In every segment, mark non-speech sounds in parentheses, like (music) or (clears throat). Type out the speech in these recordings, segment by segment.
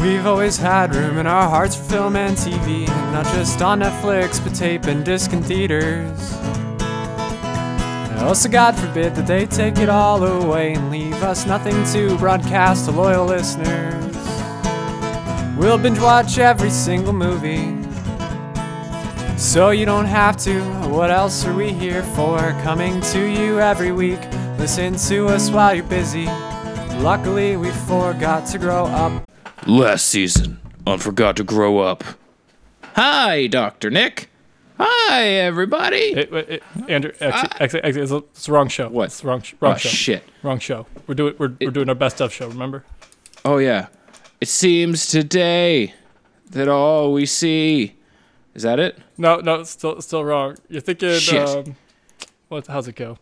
We've always had room in our hearts for film and TV, not just on Netflix, but tape and disc and theaters. Also, God forbid that they take it all away and leave us nothing to broadcast to loyal listeners. We'll binge watch every single movie. So you don't have to. What else are we here for? Coming to you every week. Listen to us while you're busy. Luckily, we forgot to grow up. Last season on Forgot to Grow Up. Hi, Dr. Nick. Hi, everybody. It, it, it, Andrew, actually, actually, actually, it's, it's the wrong show. What? It's the wrong, wrong oh, show. shit. Wrong show. We're doing we're, we're doing our best of show. Remember? Oh, yeah. It seems today that all we see. Is that it? No, no, it's still it's still wrong. You're thinking. Shit. Um, what? How's it go?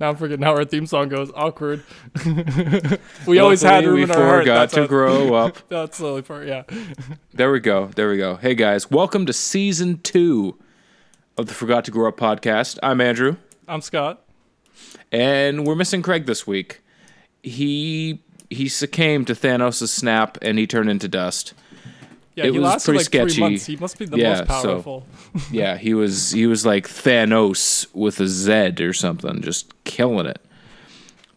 Now I'm forgetting how our theme song goes. Awkward. (laughs) we always had room we in our heart. forgot to grow (laughs) up. That's the only part. Yeah. There we go. There we go. Hey, guys. Welcome to season two of the Forgot to Grow Up podcast. I'm Andrew, I'm Scott. and we're missing Craig this week. He he succumbed to Thanos' snap and he turned into dust. Yeah, It he was lasted pretty like sketchy. three months. He must be the Yeah, most so- powerful. (laughs) Yeah, he was he was like Thanos with a Z or something, just killing it.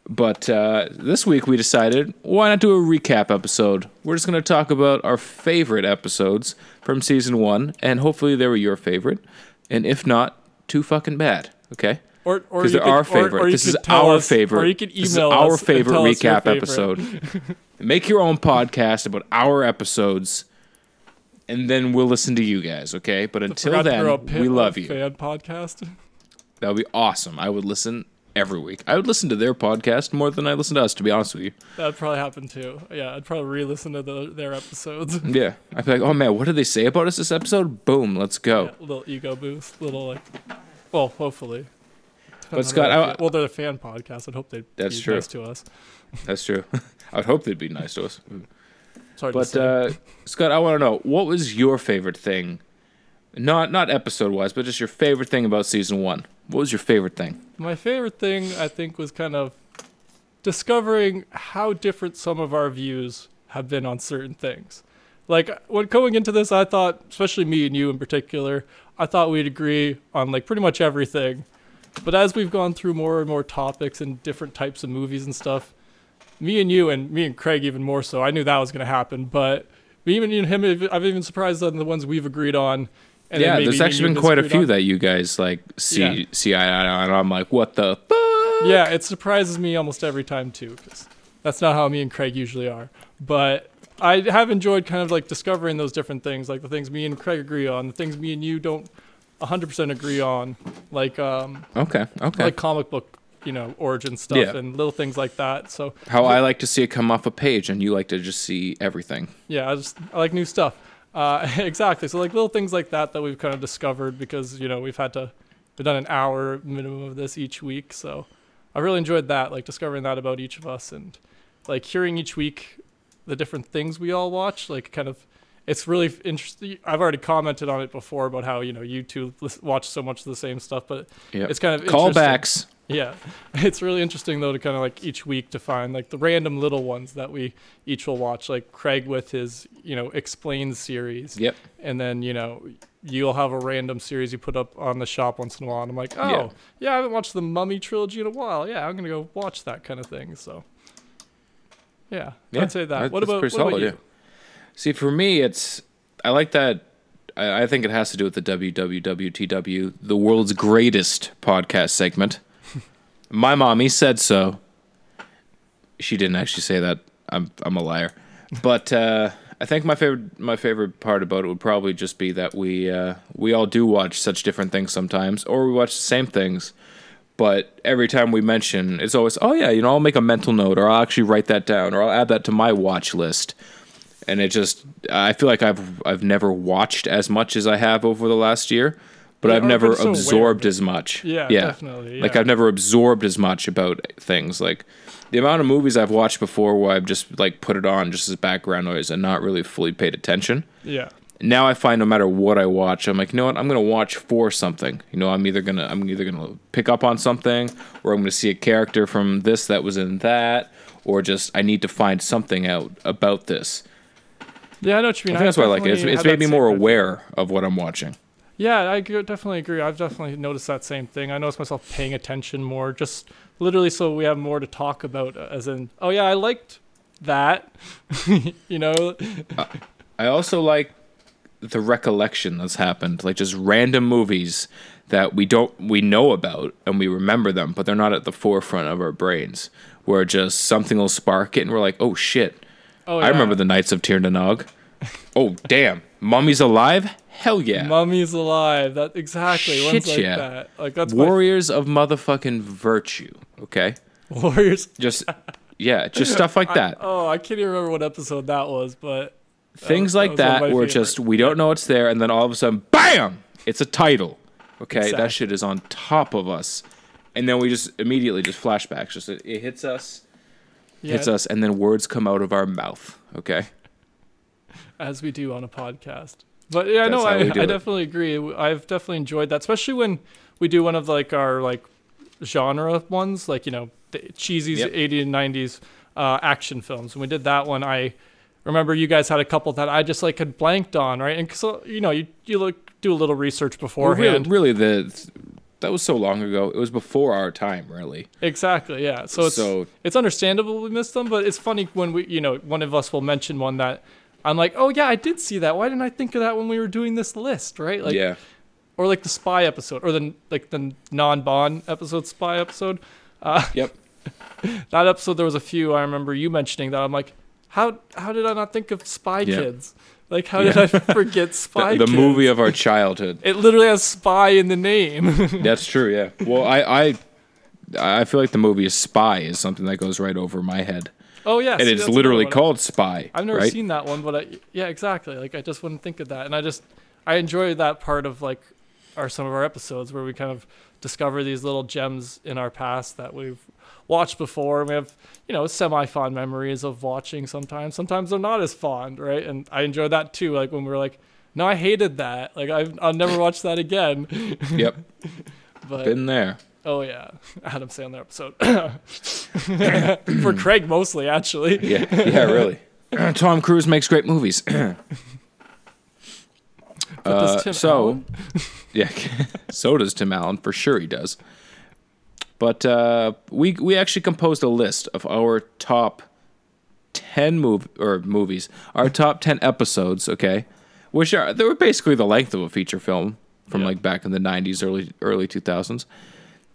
But uh, this week we decided why not do a recap episode? We're just going to talk about our favorite episodes from season one, and hopefully they were your favorite, and if not, too fucking bad. Okay, Or or they're could- our or- favorite. or you this is our us- favorite. Or you can email this is our us favorite tell us your recap favorite. episode. (laughs) Make your own podcast about our episodes, and then we'll listen to you guys. Okay, but until Forgot to grow then, we love you. Fan podcast. That would be awesome. I would listen every week. I would listen to their podcast more than I listen to us, to be honest with you. That'd probably happen too. Yeah, I'd probably re-listen to the, their episodes. (laughs) Yeah. I'd be like, oh man, what did they say about us this episode? Boom, let's go. little ego boost. Little like, well, hopefully. But Scott, I- well, they're a fan podcast. I'd hope they'd That's be true. nice to us. That's true. (laughs) I would hope they'd be nice to us. Sorry to But say. uh, Scott, I want to know what was your favorite thing? Not not episode wise, but just your favorite thing about season one. What was your favorite thing? My favorite thing, I think, was kind of discovering how different some of our views have been on certain things. Like when going into this, I thought, especially me and you in particular, I thought we'd agree on like pretty much everything. But as we've gone through more and more topics and different types of movies and stuff, me and you and me and Craig even more so, I knew that was going to happen. But me and you and him, I've even surprised on the ones we've agreed on. And yeah, maybe there's actually been quite a few on. that you guys like see Yeah. see eye to eye on. and I'm like, what the fuck? Yeah, it surprises me almost every time too, because that's not how me and Craig usually are. But I have enjoyed kind of like discovering those different things, like the things me and Craig agree on, the things me and you don't 100% agree on, like um, Okay, okay. like comic book, you know, origin stuff Yeah. and little things like that. So How I like to see it come off a page, and you like to just see everything. yeah, I just I like new stuff. Uh, (laughs) exactly. So like little things like that that we've kind of discovered because you know we've had to we've done an hour minimum of this each week. So I really enjoyed that, like discovering that about each of us and like hearing each week the different things we all watch. Like kind of it's really interesting. I've already commented on it before about how you know you two watch so much of the same stuff, but Yeah. it's kind of. Callbacks. Yeah, (laughs) it's really interesting though to kind of like each week to find like the random little ones that we each will watch. Like Craig with his you know explained series, Yep. and then you know you'll have a random series you put up on the shop once in a while, and I'm like, oh Yeah. yeah, I haven't watched the Mummy trilogy in a while. Yeah, I'm gonna go watch that kind of thing. So yeah, Yeah, I'd say that. what about pretty what about you? yeah. See, for me, it's I like that. I, I think it has to do with the WWWTW, the world's greatest podcast segment. My mommy said so. She didn't actually say that. I'm I'm a liar, but uh, I think my favorite my favorite part about it would probably just be that we uh, we all do watch such different things sometimes, or we watch the same things. But every time we mention, it's always, oh yeah, you know, I'll make a mental note, or I'll actually write that down, or I'll add that to my watch list and it just I feel like I've I've never watched as much as I have over the last year, but Yeah, I've never so absorbed it. as much. Yeah, definitely, Like. I've never absorbed as much about things. Like the amount of movies I've watched before where I've just like put it on just as background noise and not really fully paid attention. Yeah, Now I find no matter what I watch, I'm like, you know what, I'm gonna watch for something. You know, I'm either gonna I'm either gonna pick up on something or I'm gonna see a character from this that was in that, or just I need to find something out about this. Yeah, I know what you I mean. think that's why I like it. It's, it's made me more aware of what I'm watching. Yeah, I definitely agree. I've definitely noticed that same thing. I noticed myself paying attention more, just literally so we have more to talk about. uh, As in, oh yeah, I liked that. (laughs) you know, I also like the recollection that's happened, like just random movies that we don't we know about and we remember them, but they're not at the forefront of our brains. Where just something will spark it, and we're like, "Oh shit!" oh, I remember the Knights of Tir Nanog. oh damn, Mummy's alive! Hell yeah! Mummy's alive. That exactly. Ones Shit, like yeah. that. Like that's my Warriors of motherfucking virtue. Okay, (laughs) Warriors. just yeah, just stuff like (laughs) that. Oh, I can't even remember what episode that was, but Things that like was one of that my where favorite. just we don't know it's there and then all of a sudden bam it's a title okay Exactly. that shit is on top of us and then we just immediately just flashbacks just it, it hits us yeah, hits us and then words come out of our mouth okay as we do on a podcast. But yeah, no, I, I it. definitely agree. I've definitely enjoyed that, especially when we do one of like our like genre ones, like you know, the cheesy Yep. 80s and 90s uh, action films. When we did that one, I remember you guys had a couple that I just like had blanked on, right? And so you know, you you look do a little research Well, really, beforehand. really the that was so long ago it was before our time really Exactly, yeah. So it's So- it's understandable we missed them, but it's funny when we, you know, one of us will mention one that I'm like, oh yeah, I did see that. Why didn't I think of that when we were doing this list, right? Like, yeah or like the spy episode, or the like the non-Bond episode, spy episode. Uh, yep (laughs) that episode, there was a few I remember you mentioning that I'm like, how how did I not think of Spy Yeah. Kids? Like, how Yeah. did I (laughs) forget Spy the, the movie of our childhood It literally has spy in the name. (laughs) that's true yeah well I I I feel like the movie Spy is something that goes right over my head oh yeah, and see, it's literally called Spy I've never right? seen that one, but I, yeah, exactly. Like I just wouldn't think of that, and I just I enjoy that part of like our some of our episodes where we kind of discover these little gems in our past that we've watched before. And we have you know semi fond memories of watching. Sometimes, sometimes they're not as fond, right? And I enjoy that too. Like when we are like, no, I hated that. Like I've, I'll never (laughs) watch that again. yep (laughs) But been there oh yeah, (laughs) Adam Sandler episode (clears throat) (laughs) for Craig mostly actually. Yeah, yeah, really. (clears throat) Tom Cruise makes great movies. (clears throat) But does Uh, Tim so, Allen? (laughs) yeah, (laughs) so does Tim Allen for sure. He does. But uh, we we actually composed a list of our top ten move or movies, our top ten episodes. Okay, which are they were basically the length of a feature film from Yeah. like back in the '90s, early early 2000s.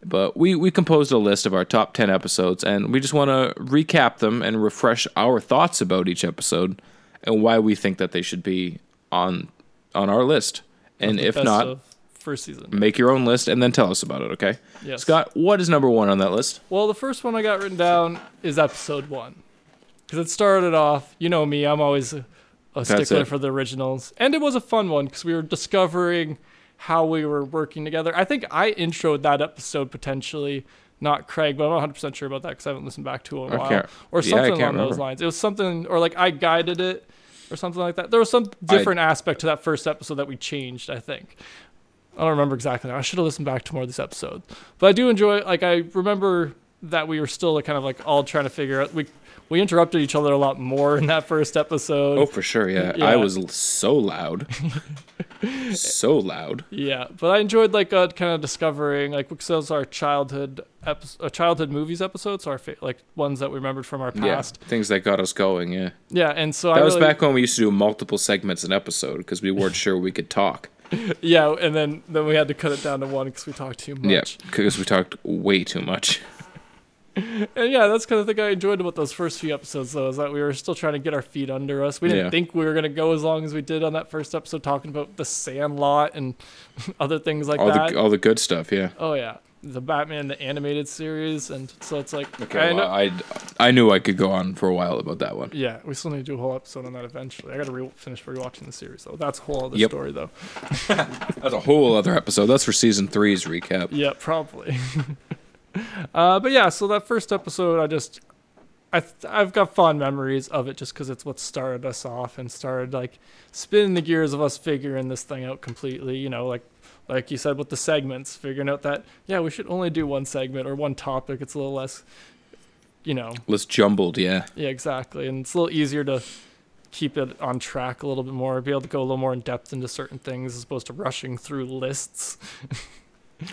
But we we composed a list of our top ten episodes, and we just want to recap them and refresh our thoughts about each episode and why we think that they should be on on our list. And if not, first season. make your own list and then tell us about it, okay? Yes. Scott, what is number one on that list? Well, the first one I got written down is episode one. Because it started off, you know me, I'm always a, a stickler for the originals. And it was a fun one because we were discovering how we were working together. I think I introed that episode potentially, not Craig, but I'm not 100% sure about that because I haven't listened back to it in a I while. Or something can't along those lines. It was something, or like I guided it or something like that. There was some I- different aspect to that first episode that we changed, I think. I don't remember exactly now. I should have listened back to more of these episodes. But I do enjoy like I remember that we were still kind of like all trying to figure out we we interrupted each other a lot more in that first episode. Oh, for sure, yeah. Yeah. I was so loud. (laughs) so loud. Yeah, but I enjoyed like uh, kind of discovering like because those are childhood epi- uh, childhood movies episodes, our fa- like ones that we remembered from our past. Yeah, things that got us going, yeah. Yeah, and so That I was really, back when we used to do multiple segments an episode because we weren't sure we could talk. (laughs) yeah, and then then we had to cut it down to one because we talked too much. Yeah, because we talked way too much. (laughs) And yeah, that's kind of the thing I enjoyed about those first few episodes, though, is that we were still trying to get our feet under us. We didn't Yeah. think we were going to go as long as we did on that first episode, talking about the Sandlot and (laughs) other things like all that. the all the good stuff, yeah. oh yeah, the Batman the animated series, and so it's like, Okay, I well, I I knew I could go on for a while about that one. yeah, we still need to do a whole episode on that eventually. I got to re- finish rewatching the series though. That's a whole other Yep. story though. (laughs) That's a whole other episode. That's for season three's recap. Yeah, probably. (laughs) uh, but yeah, so that first episode, I just, I th- I've got fond memories of it just because it's what started us off and started like spinning the gears of us figuring this thing out completely. You know, like like you said with the segments, figuring out that yeah, we should only do one segment or one topic. It's a little less, you know, Less jumbled, yeah. yeah, exactly, and it's a little easier to keep it on track a little bit more, be able to go a little more in depth into certain things as opposed to rushing through lists. (laughs)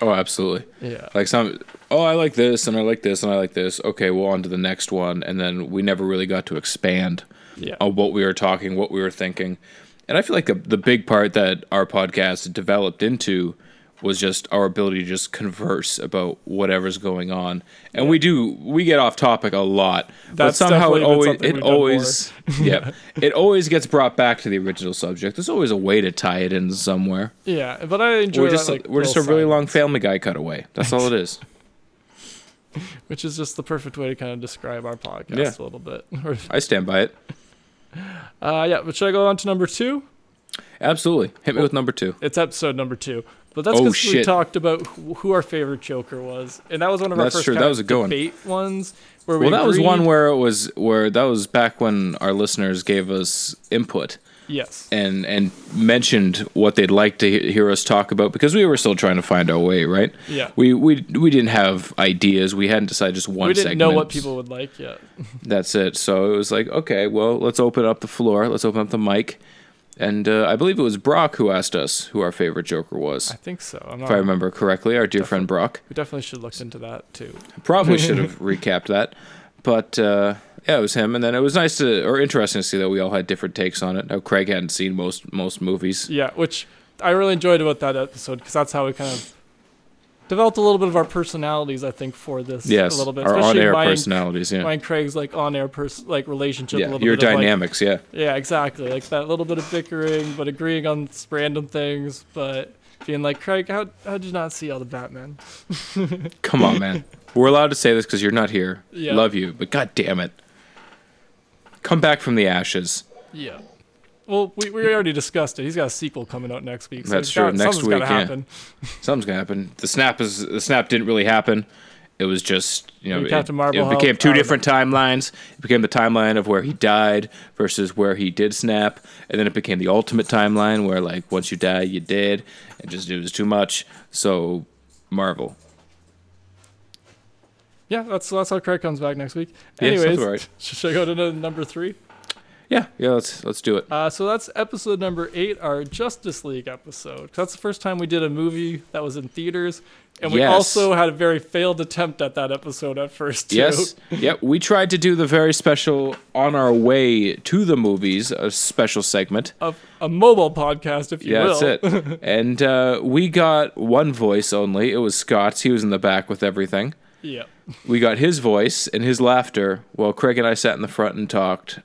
Oh, absolutely. Yeah. Like some, oh, I like this and I like this and I like this. Okay, well, on to the next one, and then we never really got to expand Yeah. on what we were talking, what we were thinking, and I feel like the the big part that our podcast developed into was just our ability to just converse about whatever's going on, and we do we get off topic a lot, but That's somehow it always it always (laughs) yeah it always gets brought back to the original subject. There's always a way to tie it in somewhere. Yeah, but I enjoy We're that, just like, we're just a really side long Family Guy cutaway. That's all it is. (laughs) (laughs) which is just the perfect way to kind of describe our podcast Yeah. a little bit. I stand by it. uh, yeah, but should I go on to number two? Absolutely. Hit me with number two. It's episode number two. But that's Oh, because we talked about who our favorite Joker was, and that was one of our That's first true, that was a good one. debate ones. Where we Well, that was one where it was where that was back when our listeners gave us input yes, and and mentioned what they'd like to hear us talk about because we were still trying to find our way, right? Yeah. We we we didn't have ideas. We hadn't decided just one we didn't segment. know what people would like yet. That's it. So it was like, okay, well, let's open up the floor. Let's open up the mic. And uh, I believe it was Brock who asked us who our favorite Joker was. I think so. I'm If. I remember correctly, our dear friend Brock. we definitely should look into that too. Probably should have (laughs) recapped that, but uh, yeah, it was him. And then it was nice to or interesting to see that we all had different takes on it. Now Craig hadn't seen most most movies. Yeah, which I really enjoyed about that episode because that's how we kind of developed a little bit of our personalities. I think for this Yes, a little bit, our especially on-air mine, personalities. Yeah, mine and Craig's like on-air pers- like relationship. a little your bit of, like- dynamics. yeah, Yeah, exactly. Like that little bit of bickering, but agreeing on random things, but being like, Craig, how how did you not see all the Batman? (laughs) come on, man. We're allowed to say this because you're not here. Yeah. Love you, but god damn it, come back from the ashes. Yeah. Well, we, we already discussed it. He's got a sequel coming out next week. So That's true. got- Next something's week, yeah. happen. (laughs) Something's gonna happen. The snap is the snap didn't really happen. It was just you know it, it became two different timelines. It became the timeline of where he died versus where he did snap, and then it became the ultimate timeline where like once you die you did, and just it was too much. So Marvel. Yeah, that's that's how Craig comes back next week. Yeah, Anyways, about right. (laughs) should I go to number three? Yeah, yeah. Let's let's do it. Uh, so that's episode number eight, our Justice League episode. That's the first time we did a movie that was in theaters, and we Yes. also had a very failed attempt at that episode at first. Too. Yes. yep. We tried to do the very special on our way to the movies, a special segment. a, a mobile podcast, if you Yeah, will. that's it. (laughs) and uh, we got one voice only. It was Scott's. He was in the back with everything. yeah. We got his voice and his laughter while Craig and I sat in the front and talked,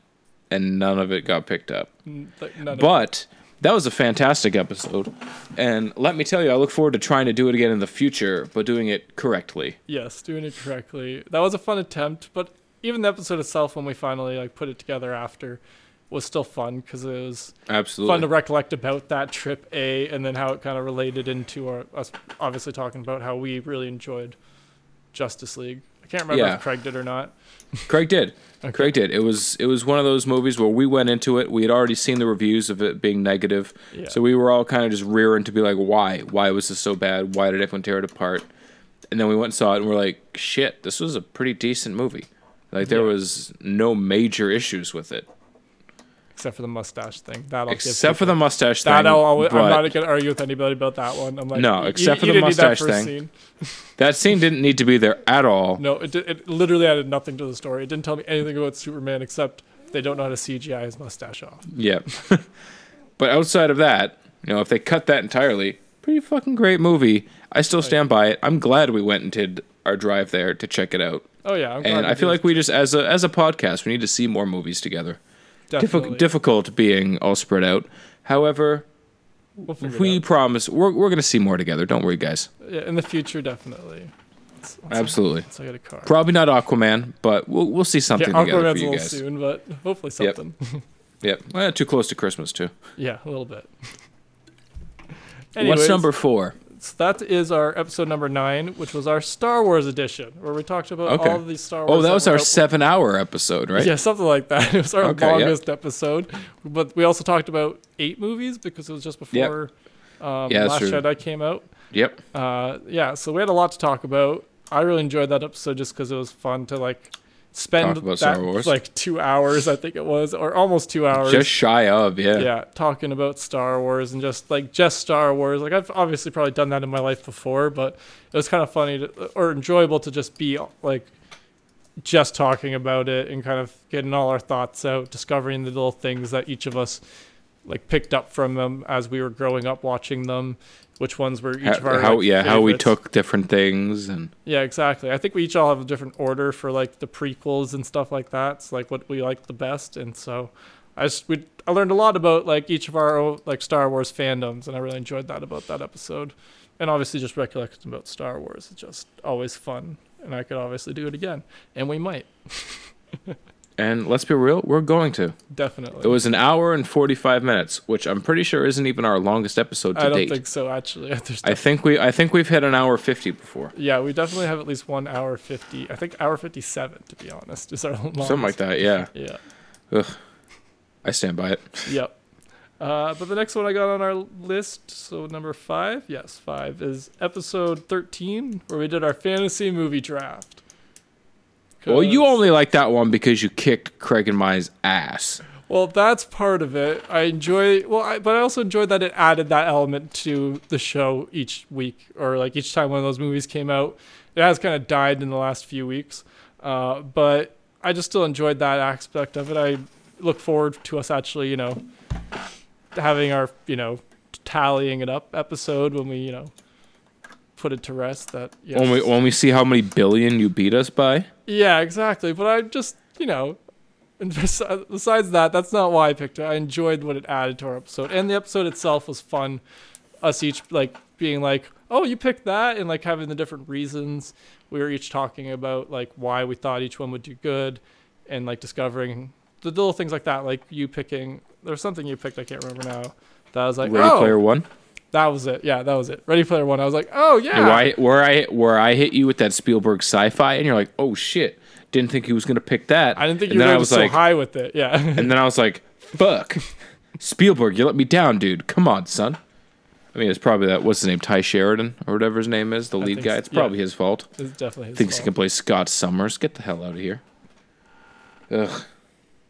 and none of it got picked up. None But that was a fantastic episode. And let me tell you, I look forward to trying to do it again in the future, but doing it correctly. yes, doing it correctly. That was a fun attempt, but even the episode itself, when we finally like put it together after, was still fun because it was Absolutely. fun to recollect about that trip A, and then how it kind of related into our us obviously talking about how we really enjoyed Justice League. I can't remember Yeah. if Craig did or not. Craig did. Okay. Craig did. It was it was one of those movies where we went into it. We had already seen the reviews of it being negative, Yeah. so we were all kind of just rearing to be like, why? Why was this so bad? Why did everyone tear it apart? And then we went and saw it, and we're like, shit, this was a pretty decent movie. Like there Yeah. was no major issues with it, except for the mustache thing. That'll except for the mustache thing. that. I'll, always, I'm not gonna argue with anybody about that one. I'm like, No, except for the that mustache thing. Scene. (laughs) that scene didn't need to be there at all. No, it, it literally added nothing to the story. It didn't tell me anything about Superman except they don't know how to CGI his mustache off. Yeah. (laughs) but outside of that, you know, if they cut that entirely, pretty fucking great movie. I still stand by it. I'm glad we went and did our drive there to check it out. Oh yeah, I'm And I feel like we just as a as a podcast, we need to see more movies together. Diffi- difficult being all spread out. However, we'll we promise we're we're going to see more together. Don't worry, guys. Yeah, in the future definitely. Let's- let's- Absolutely. Get a car. Probably not Aquaman, but we'll we'll see something yeah, together Aquaman's for a you little guys. soon, but hopefully something. (laughs) Yep. Well, too close to Christmas too. yeah, a little bit. What's number 4? So that is our episode number nine, which was our Star Wars edition, where we talked about Okay. all of these Star Wars. Oh, that was our 7-hour episode, right? Yeah, something like that. (laughs) It was our Okay, longest episode, but we also talked about eight movies because it was just before um, Yeah, Last true. Jedi came out. Yep. Uh, yeah, so we had a lot to talk about. I really enjoyed that episode just because it was fun to like spend that like two hours, I think it was, or almost two hours. Just shy of, yeah. yeah, talking about Star Wars and just like just Star Wars. Like I've obviously probably done that in my life before, but it was kind of funny to, or enjoyable to just be like just talking about it and kind of getting all our thoughts out, discovering the little things that each of us like picked up from them as we were growing up watching them. Which ones were each of How, our how like, yeah, how we took different things and Yeah, exactly. I think we each all have a different order for like the prequels and stuff like that. It's like what we like the best, and so I just we I learned a lot about like each of our like Star Wars fandoms, and I really enjoyed that about that episode. And obviously, just recollecting about Star Wars is just always fun, and I could obviously do it again, and we might (laughs) and let's be real, we're going to. definitely. It was an hour and 45 minutes, which I'm pretty sure isn't even our longest episode to date. I don't date. think so. Actually, (laughs) I think we I think we've hit an hour 50 before. yeah, we definitely have at least one hour fifty. I think hour fifty-seven, to be honest, is our (laughs) longest. Something like that, yeah. Yeah. Ugh. I stand by it. Yep. Uh, but the next one I got on our list, so number five, yes, five, is episode 13, where we did our fantasy movie draft. Well, you only like that one because you kicked Craig and Mai's ass. Well, that's part of it. I enjoy, well, I, but I also enjoyed that it added that element to the show each week, or like each time one of those movies came out. It has kind of died in the last few weeks, uh, but I just still enjoyed that aspect of it. I look forward to us actually, you know, having our, you know, tallying it up episode when we, you know, put it to rest. That yes. When we when we see how many billion you beat us by. Yeah, exactly. But I just, you know, and (laughs) besides that, that's not why I picked it. I enjoyed what it added to our episode, and the episode itself was fun. Us each like being like, "Oh, you picked that," and like having the different reasons. We were each talking about like why we thought each one would do good, and like discovering the little things like that. Like you picking, there was something you picked. I can't remember now. That was like, Ready oh, Player One. That was it. Yeah, that was it. Ready Player One. I was like, oh yeah. Where I where I where I hit you with that Spielberg sci-fi, and you're like, oh shit, didn't think he was gonna pick that. I didn't think and you were gonna was so like, high with it. Yeah. (laughs) and then I was like, (laughs) fuck, Spielberg, you let me down, dude. Come on, son. I mean, it's probably that. What's his name? Tye Sheridan or whatever his name is, the lead guy. It's yeah. probably his fault. it's definitely his Thinks he can play Scott Summers. Get the hell out of here. Ugh.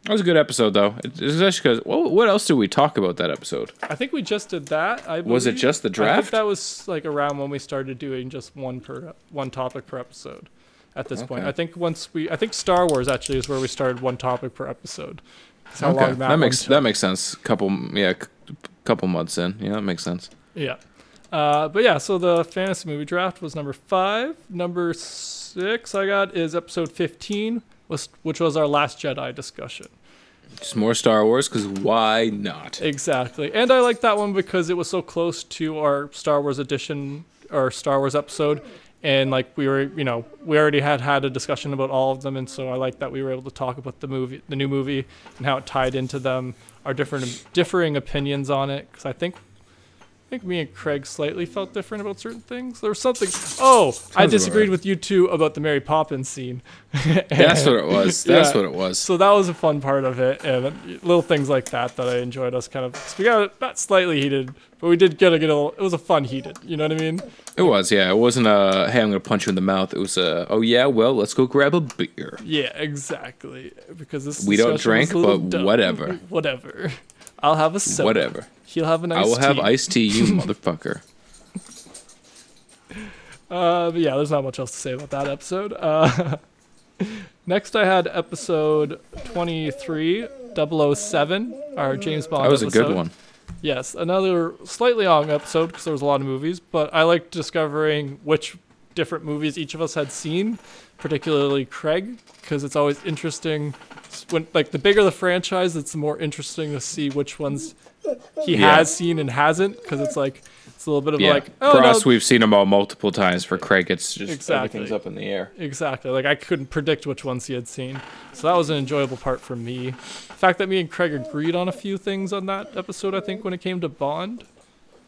That was a good episode, though. Especially because what, what else did we talk about that episode? I think we just did that. I Was it just the I draft? think that was like around when we started doing just one per one topic per episode. At this point, I think once we, I think Star Wars actually is where we started one topic per episode. That's how okay, long that, that, makes took. that makes sense. Couple, yeah, c- couple months in. Yeah, that makes sense. Yeah. Uh, but yeah, so the fantasy movie draft was number five. Number six I got is episode 15, was, which was our Last Jedi discussion. Just more Star Wars, because why not? Exactly. And I like that one because it was so close to our Star Wars edition or Star Wars episode. And like we were, you know, we already had had a discussion about all of them, and so I like that we were able to talk about the movie, the new movie, and how it tied into them, our different differing opinions on it. Because I think, I think me and Craig slightly felt different about certain things. There was something. Oh, I disagreed with you two about the Mary Poppins scene. (laughs) That's what it was. (laughs) That's Yeah. what it was. So that was a fun part of it, and little things like that that I enjoyed. Us kind of we got not slightly heated, but we did get a get a. little- It was a fun heated. You know what I mean? It was, yeah. It wasn't a hey, I'm gonna punch you in the mouth. It was a oh yeah, well, let's go grab a beer. Yeah, exactly. Because this We don't drink, but dumb. whatever. (laughs) Whatever. I'll have a soda. Whatever. He'll have an I iced will have iced tea, you (laughs) motherfucker. Uh, but yeah, there's not much else to say about that episode. Uh, (laughs) next, I had episode 23, 007, our James Bond. That was a good one. Yes, another slightly long episode because there was a lot of movies, but I liked discovering which different movies each of us had seen, particularly Craig, because it's always interesting. When like the bigger the franchise, it's more interesting to see which ones he Yeah. has seen and hasn't, because it's like it's a little bit of Yeah. like oh For no, us, we've seen them all multiple times. For Craig, it's just Exactly. everything's up in the air. Exactly. Like I couldn't predict which ones he had seen. So that was an enjoyable part for me. The fact that me and Craig agreed on a few things on that episode, I think, when it came to Bond.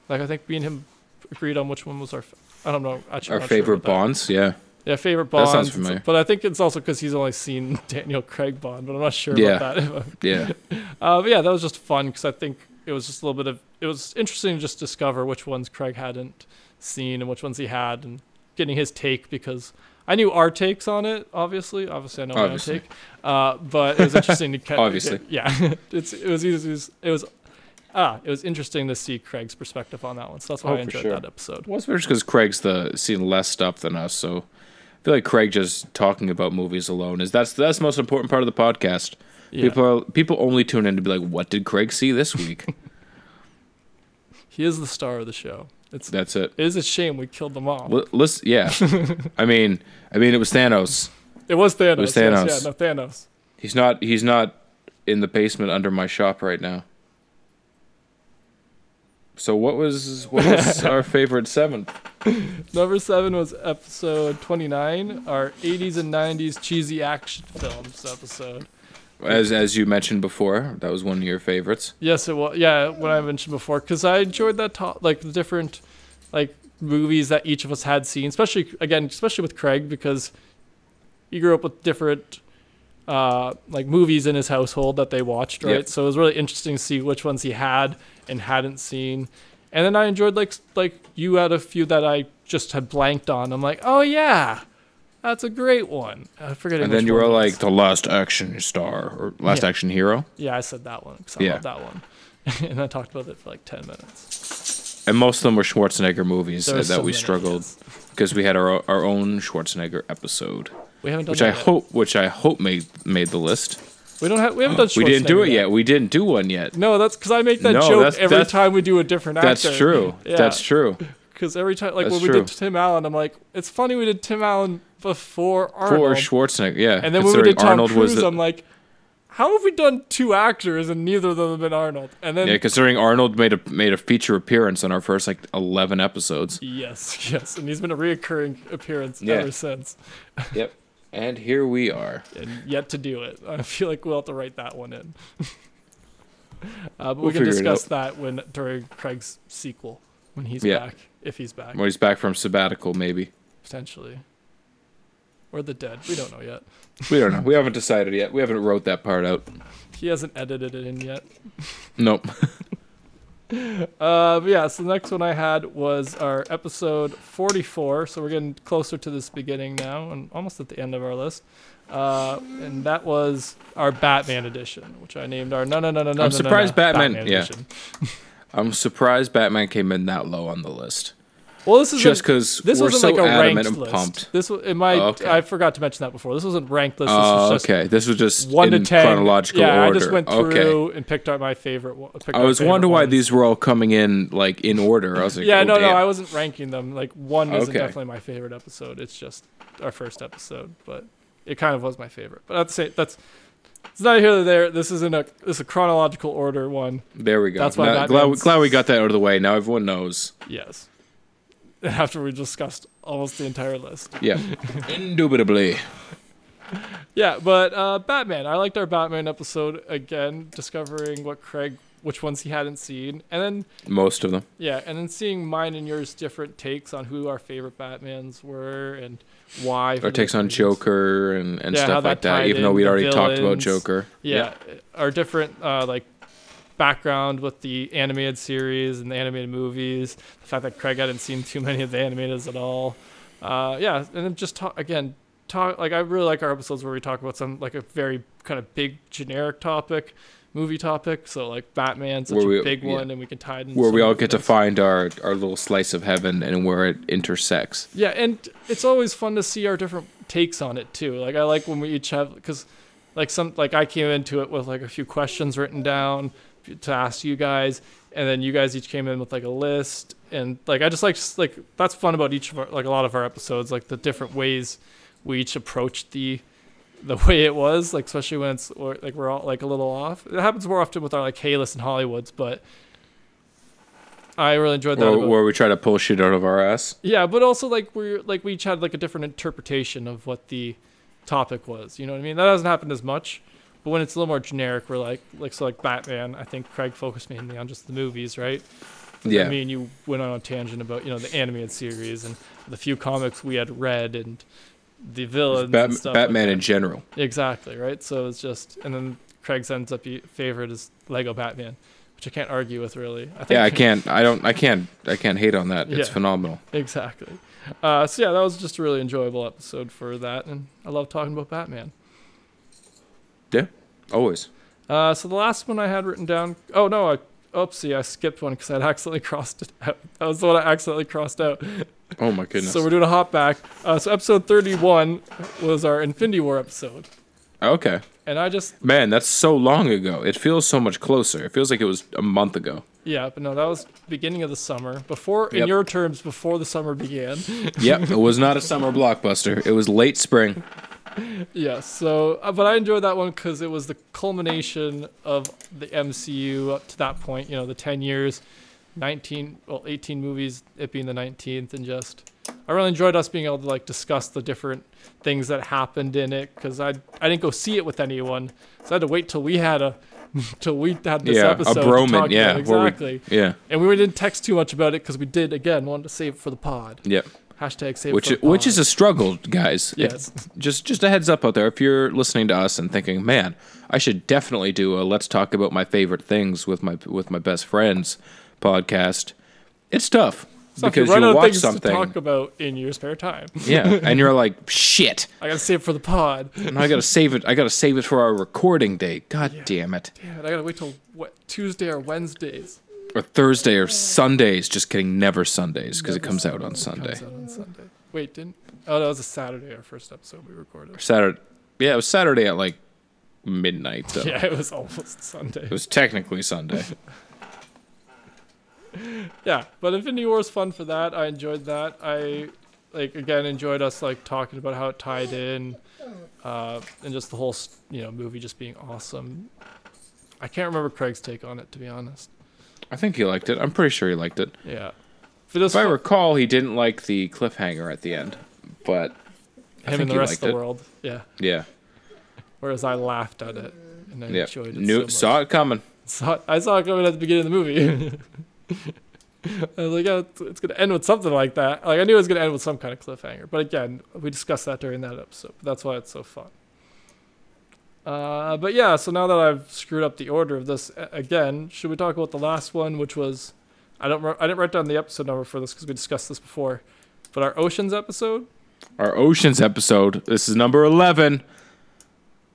Like I think me and him agreed on which one was our. I don't know. Actually, Our sure favorite that. Bonds, yeah. Yeah, favorite That Bond. sounds familiar. But I think it's also because he's only seen (laughs) Daniel Craig Bond, but I'm not sure Yeah. about that. (laughs) Yeah. Uh, but yeah, that was just fun because I think it was just a little bit of it was interesting to just discover which ones Craig hadn't seen and which ones he had, and getting his take because I knew our takes on it. Obviously, obviously, I know Obviously. my own take. Uh, but it was interesting to kind (laughs) Obviously. yeah. it's it was easy. It was, it was ah, it was interesting to see Craig's perspective on that one. So that's why Oh, I enjoyed sure. that episode. Well, especially because Craig's the seen less stuff than us, so feel like Craig just talking about movies alone is that's that's the most important part of the podcast. Yeah. People are, people only tune in to be like, "What did Craig see this week?" (laughs) he is the star of the show. It's that's it. it is a shame we killed them all. L- listen, yeah. (laughs) I mean, I mean, it was Thanos. It was Thanos. It was yes, Thanos. yeah, no Thanos. He's not. He's not in the basement under my shop right now. So what was what was (laughs) our favorite seventh? Number seven was episode 29, our 80s and 90s cheesy action films episode. As as you mentioned before, that was one of your favorites. Yes, it was. Yeah, what I mentioned before, because I enjoyed that talk, like the different, like movies that each of us had seen. Especially again, especially with Craig, because he grew up with different, uh, like movies in his household that they watched, right? Yep. So it was really interesting to see which ones he had and hadn't seen. And then I enjoyed like like you had a few that I just had blanked on. I'm like, oh yeah, that's a great one. I forget. And then you were like the last action star or last Yeah. action hero. yeah, I said that one because I Yeah. love that one. (laughs) and I talked about it for like ten minutes. And most of them were Schwarzenegger movies uh, that so we struggled because we had our our own Schwarzenegger episode, We haven't done which I yet. hope which I hope made made the list. we don't have. We haven't done. We didn't do it yet. We didn't do one yet. No, that's because I make that No, joke that's- every that's- time we do a different actor. That's true. (laughs) That's true. Because every time, like That's when we true. did Tim Allen, I'm like, it's funny we did Tim Allen before For Arnold, Schwarzenegger, yeah. and then when we did Tom Arnold Cruise, was the, I'm like, how have we done two actors and neither of them have been Arnold? And then yeah, considering Arnold made a made a feature appearance on our first like eleven episodes. yes, (laughs) yes, and he's been a reoccurring appearance Yeah. ever since, Yep. And here we are. and yet to do it. I feel like we'll have to write that one in. (laughs) uh, but We'll we can discuss that when during Craig's sequel when he's Yeah. back, if he's back. When he's back from sabbatical, maybe. potentially. Or the dead. We don't know yet. We don't know. We haven't decided yet. We haven't wrote that part out. He hasn't edited it in yet. Nope. (laughs) (laughs) Uh, yeah, so the next one I had was our episode 44. So we're getting closer to this beginning now and almost at the end of our list. Uh, and that was our Batman edition, which I named our no no no no no. I'm no, no, surprised no, Batman- yeah. (laughs) I'm surprised Batman came in that low on the list. Well, this is Just because this we're wasn't so like a ranked list. pumped. This was my. Oh, okay. I forgot to mention that before. This wasn't ranked list. This Oh, was just okay. This was just one in to ten chronological yeah, order. I just went okay. through and picked out my favorite. I was wondering why ones. these were all coming in like in order. I was like, (laughs) yeah, oh, no, no. I wasn't ranking them. Like one isn't Okay. definitely my favorite episode. It's just our first episode, but it kind of was my favorite. But I'd say that's it's not here or there. This is in a this is a chronological order one. There we go. That's why Now- glad, glad we got that out of the way. Now everyone knows. Yes. (laughs) After we discussed almost the entire list. Yeah, (laughs) indubitably. Yeah, but uh, Batman. I liked our Batman episode again, discovering what Craig, which ones he hadn't seen, and then Most of them. Yeah, and then seeing mine and yours different takes on who our favorite Batmans were and why. Our takes on reasons. Joker and, and Yeah, stuff that like that. Even though we'd already talked about villains. Joker. Yeah, our different uh, like background with the animated series and the animated movies. The fact that Craig hadn't seen too many of the animators at all. Uh, yeah, and then just talk again. Talk like I really like our episodes where we talk about some like a very kind of big generic topic, movie topic. So like Batman's such we- a big yeah. one, and we can tie it in. Where we all get to find our, our little slice of heaven and where it intersects. Yeah, and it's always fun to see our different takes on it too. Like I like when we each have because like some like I came into it with like a few questions written down to ask you guys, and then you guys each came in with like a list, and like I just like just, like that's fun about each of our like a lot of our episodes, like the different ways we each approached the the (laughs) way it was, like especially when it's or, like we're all like a little off. It happens more often with our like Hey Listen Hollywoods, but I really enjoyed that. About- where we try to pull shit out of our ass. yeah, but also like we're like we each had like a different interpretation of what the topic was. You know what I mean? That hasn't happened as much, but when it's a little more generic, we're like like so like Batman. I think Craig focused mainly on just the movies, right? Yeah. I mean, you went on a tangent about you know the animated series and the few comics we had read and the villains. Bat- and stuff like Batman that. in general. Exactly right. So it's just and then Craig's ends up favorite is Lego Batman, which I can't argue with really. I think Yeah, I can't. I don't. I can't. I can't hate on that. It's Yeah. phenomenal. exactly. Uh, so yeah, that was just a really enjoyable episode for that, and I love talking about Batman. Yeah, always. Uh, so the last one I had written down. Oh no, I oopsie, I skipped one because I'd accidentally (laughs) crossed it out. That was the one I accidentally crossed out. Oh my goodness. So we're doing a hop back. Uh, so episode 31 was our Infinity War episode, okay, and I just man, that's so long ago. It feels so much closer. It feels like it was a month ago. yeah, but no, that was beginning of the summer. Before, in your terms, before the summer began. yep, it was not a (laughs) summer blockbuster. It was late spring. (laughs) Yeah, so uh, but I enjoyed that one because it was the culmination of the MCU up to that point. You know, the ten years, nineteen, well, eighteen movies, it being the nineteenth, and just I really enjoyed us being able to like discuss the different things that happened in it because I I didn't go see it with anyone, so I had to wait till we had a (laughs) till we had this yeah, a episode. to broman. Yeah, it. we- exactly. yeah, And we didn't text too much about it because we did again wanted to save it for the pod. yep. Hashtag save Which it for the which is a struggle, guys. (laughs) If- yes. just just a heads up out there if you're listening to us and thinking man i should definitely do a let's talk about my favorite things with my with my best friends podcast it's tough So you because you of watch things to talk about in your spare time. (laughs) yeah and you're like shit (laughs) I gotta save it for the pod. and i gotta save it i gotta save it for our recording day god Yeah. damn it Damn it, I gotta wait till what, Tuesday or Wednesdays. Or thursday or sundays just kidding never sundays because it comes out on sunday Comes out on Sunday. Wait, didn't? Oh, that was a Saturday. Our first episode we recorded. saturday yeah it was saturday at like midnight though (laughs) Yeah, it was almost Sunday. it was technically sunday (laughs) Yeah, but Infinity War was fun for that. I enjoyed that. I like again enjoyed us like talking about how it tied in, uh, and just the whole you know movie just being awesome. I can't remember Craig's take on it to be honest. I think he liked it i'm pretty sure he liked it Yeah, for If I recall, he didn't like the cliffhanger at the end, but I him think and the he rest liked of the it. world. Yeah, Yeah, whereas I laughed at it and I yeah. enjoyed it. Knew, so saw it coming. Saw, I saw it coming at the beginning of the movie. (laughs) I was like, oh, it's, it's gonna end with something like that. Like I knew it was gonna end with some kind of cliffhanger. But again, we discussed that during that episode. That's why it's so fun. Uh, but yeah, so now that I've screwed up the order of this again, should we talk about the last one, which was, I don't, I didn't write down the episode number for this because we discussed this before, but our oceans episode. Our Oceans episode. This is number eleven,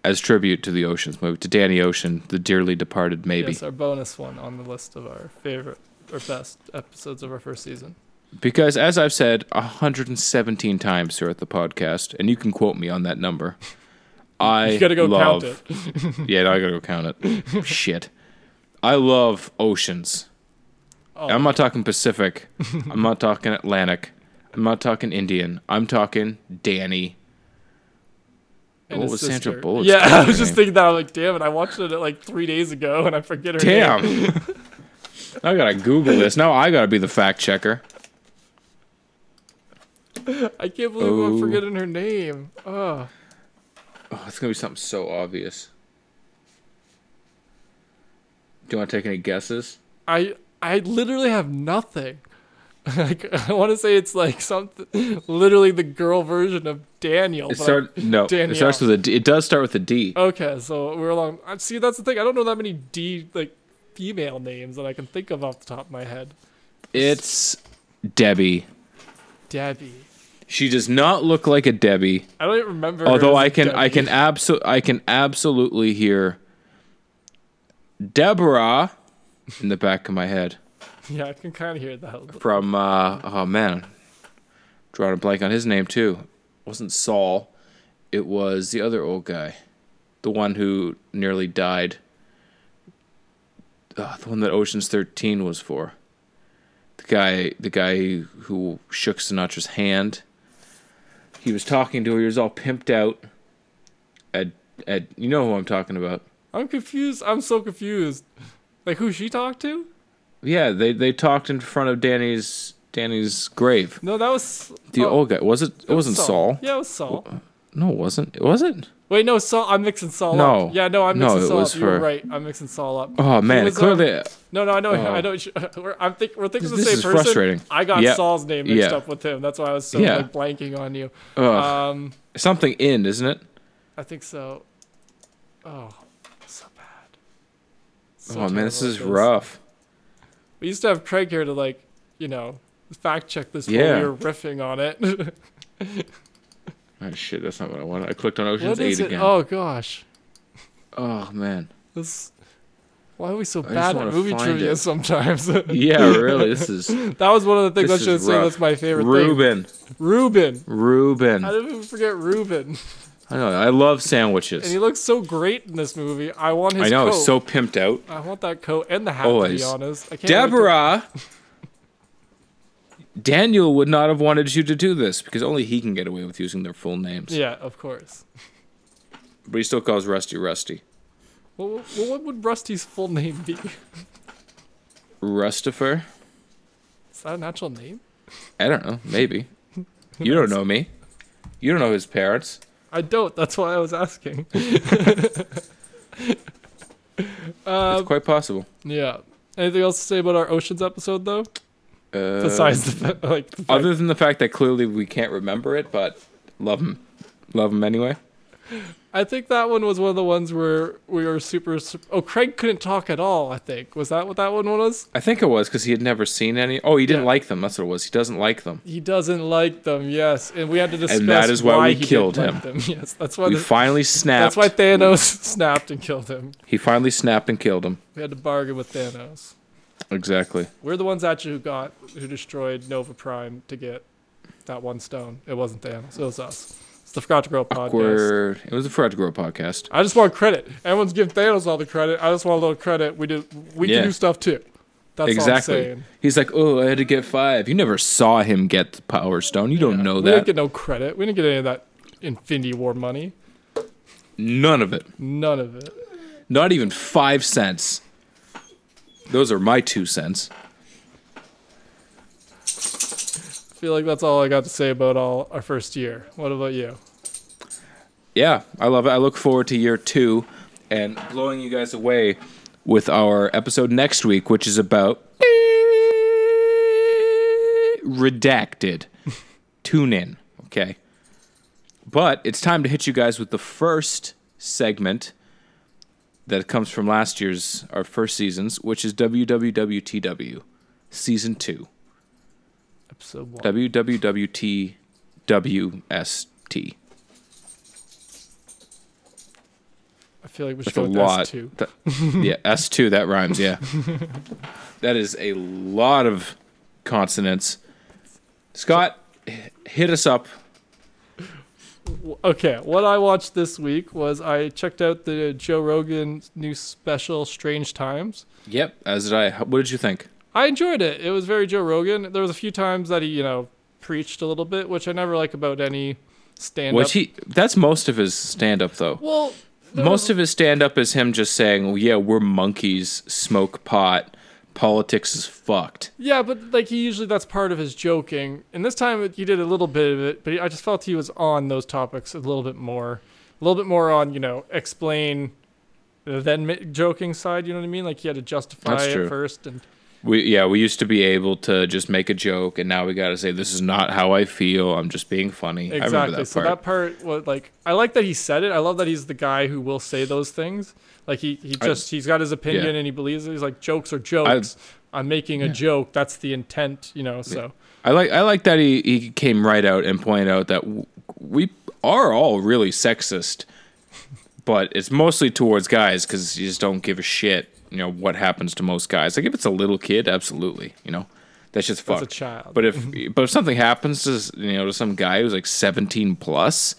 as tribute to the Oceans movie, to Danny Ocean, the dearly departed. Maybe Yes, our bonus one on the list of our favorite or best episodes of our first season. because, as I've said 117 times throughout the podcast, and you can quote me on that number. I You gotta go love, count it. (laughs) Yeah, I gotta go count it. (laughs) Shit, I love oceans. Oh, I'm not talking Pacific. I'm not talking Atlantic. I'm not talking Indian. I'm talking Danny. and What was Sandra sister. Bullock's Yeah, (laughs) I was just name? thinking that. I'm like, damn it, I watched it like three days ago and I forget her name. Damn. name. I gotta Google this. Now I gotta be the fact checker. I can't believe Oh. I'm forgetting her name. Oh, Oh, it's gonna be something so obvious. Do you want to take any guesses? I I literally have nothing. (laughs) like (laughs) I want to say it's like something, (laughs) literally the girl version of Daniel. It start no. It starts with a D. It does start with a D. Okay, so we're along. I- See, that's the thing. I don't know that many D like female names that I can think of off the top of my head. It's Debbie. Debbie. She does not look like a Debbie. I don't even remember. Although I can, I can abso- I can absolutely hear Deborah in the back of my head (laughs) Yeah, I can kind of hear that. from. Uh, oh man, drawing a blank on his name too. It wasn't Saul. It was the other old guy, the one who nearly died. Uh, the one that Ocean's Thirteen was for. The guy, the guy who shook Sinatra's hand. He was talking to her. He was all pimped out. At at you know who I'm talking about. I'm confused. I'm so confused. Like who she talked to? Yeah, they they talked in front of Danny's Danny's grave. No, that was The oh, old guy was it? It, was wasn't Saul. Yeah, it was Saul. No, it wasn't. It wasn't. Wait, no, Saul. I'm mixing Saul No. up. Yeah, no, I'm No, mixing it Saul up. You're right. I'm mixing Saul up. Oh man, was, clearly. um, No, no, I know. Oh. I know. (laughs) We're, I'm think we're thinking of the This same is person. frustrating. I got Yeah. Saul's name mixed Yeah. up with him. That's why I was so Yeah. like blanking on you. ugh, Um, something in, isn't it? I think so. Oh, so bad. So oh man, this is rough. We used to have Craig here to like, you know, fact check this Yeah. while we were riffing on it. (laughs) Oh shit, that's not what I wanted. I clicked on Ocean's what is Eight it? again. Oh gosh, oh man. this. Why are we so just bad at movie trivia it. sometimes? (laughs) (laughs) Yeah, really. This is (laughs) that was one of the things I should say. That's my favorite Reuben. thing. Ruben. Reuben. I I didn't even forget Reuben. know. I love sandwiches. And he looks so great in this movie. I want his I know. coat. So pimped out. I want that coat and the hat. Oh, to Always. be honest, I can't wait to- Deborah. Daniel would not have wanted you to do this because only he can get away with using their full names. Yeah, of course. But he still calls Rusty Rusty. Well, well, what would Rusty's full name be? Rustifer? Is that an actual name? I don't know. Maybe. (laughs) You don't know me. You don't know his parents. I don't. That's why I was asking. (laughs) uh, it's quite possible. yeah. Anything else to say about our oceans episode, though? Uh, Besides the like, the fact- other than the fact that clearly we can't remember it, but love him, love him anyway. I think that one was one of the ones where we were super. Oh, Craig couldn't talk at all. I think was that what that one was. I think it was because he had never seen any. Oh, he didn't Yeah. like them. That's what it was. He doesn't like them. He doesn't like them. Yes, and we had to discuss that is why we he killed didn't like them. (laughs) Yes, that's why. We the- finally snapped. (laughs) that's why Thanos (laughs) snapped and killed him. he finally snapped and killed him. We had to bargain with Thanos. Exactly. We're the ones actually who got who destroyed Nova Prime to get that one stone. It wasn't Thanos. It was us. It's the Forgot to Grow podcast. Awkward. It was a Fred Grow podcast. I just want credit. Everyone's giving Thanos all the credit. I just want a little credit. We did. We Yeah. can do stuff too. That's all I'm exactly. saying. He's like, oh, I had to get five. You never saw him get the Power Stone. You don't Yeah. know We didn't get no credit. We didn't get any of that Infinity War money. None of it. None of it. Not even five cents. Those are my two cents. I feel like that's all I got to say about all our first year. What about you? Yeah, I love it. I look forward to year two and blowing you guys away with our episode next week, which is about redacted. (laughs) Tune in, okay? But it's time to hit you guys with the first segment that comes from last year's our first seasons, which is WWWTW season two. Episode one. WWWTWST. I feel like we should That's a go with lot. S2. That- yeah, (laughs) S two. That rhymes. Yeah, that is a lot of consonants. Scott, hit us up. Okay, what I watched this week was I checked out the Joe Rogan new special, Strange Times. Yep. As did I. What did you think? I enjoyed it. It was very Joe Rogan. There was a few times that he, you know, preached a little bit, which I never like about any stand up. Which he. That's most of his stand up though. well, Most was- of his stand up is him just saying, well, "Yeah, we're monkeys, smoke pot, politics is fucked." yeah, but like he usually that's part of his joking, and this time he did a little bit of it, but I just felt he was on those topics a little bit more, a little bit more on you know explain, then joking side. You know what I mean? Like he had to justify That's it true. first, and We yeah, we used to be able to just make a joke, and now we got to say this is not how I feel. I'm just being funny. I remember Exactly. that so that part was like I like that he said it. I love that he's the guy who will say those things. Like he he I- just he's got his opinion yeah. and he believes it. He's like jokes are jokes. I, am making a joke. That's the intent, you know. So I like I like that he, he came right out and pointed out that w- we are all really sexist, but it's mostly towards guys because you just don't give a shit. You know what happens to most guys. Like if it's a little kid, absolutely. You know that's just that's a child. But if but if something happens to you know to some guy who's like 17 plus,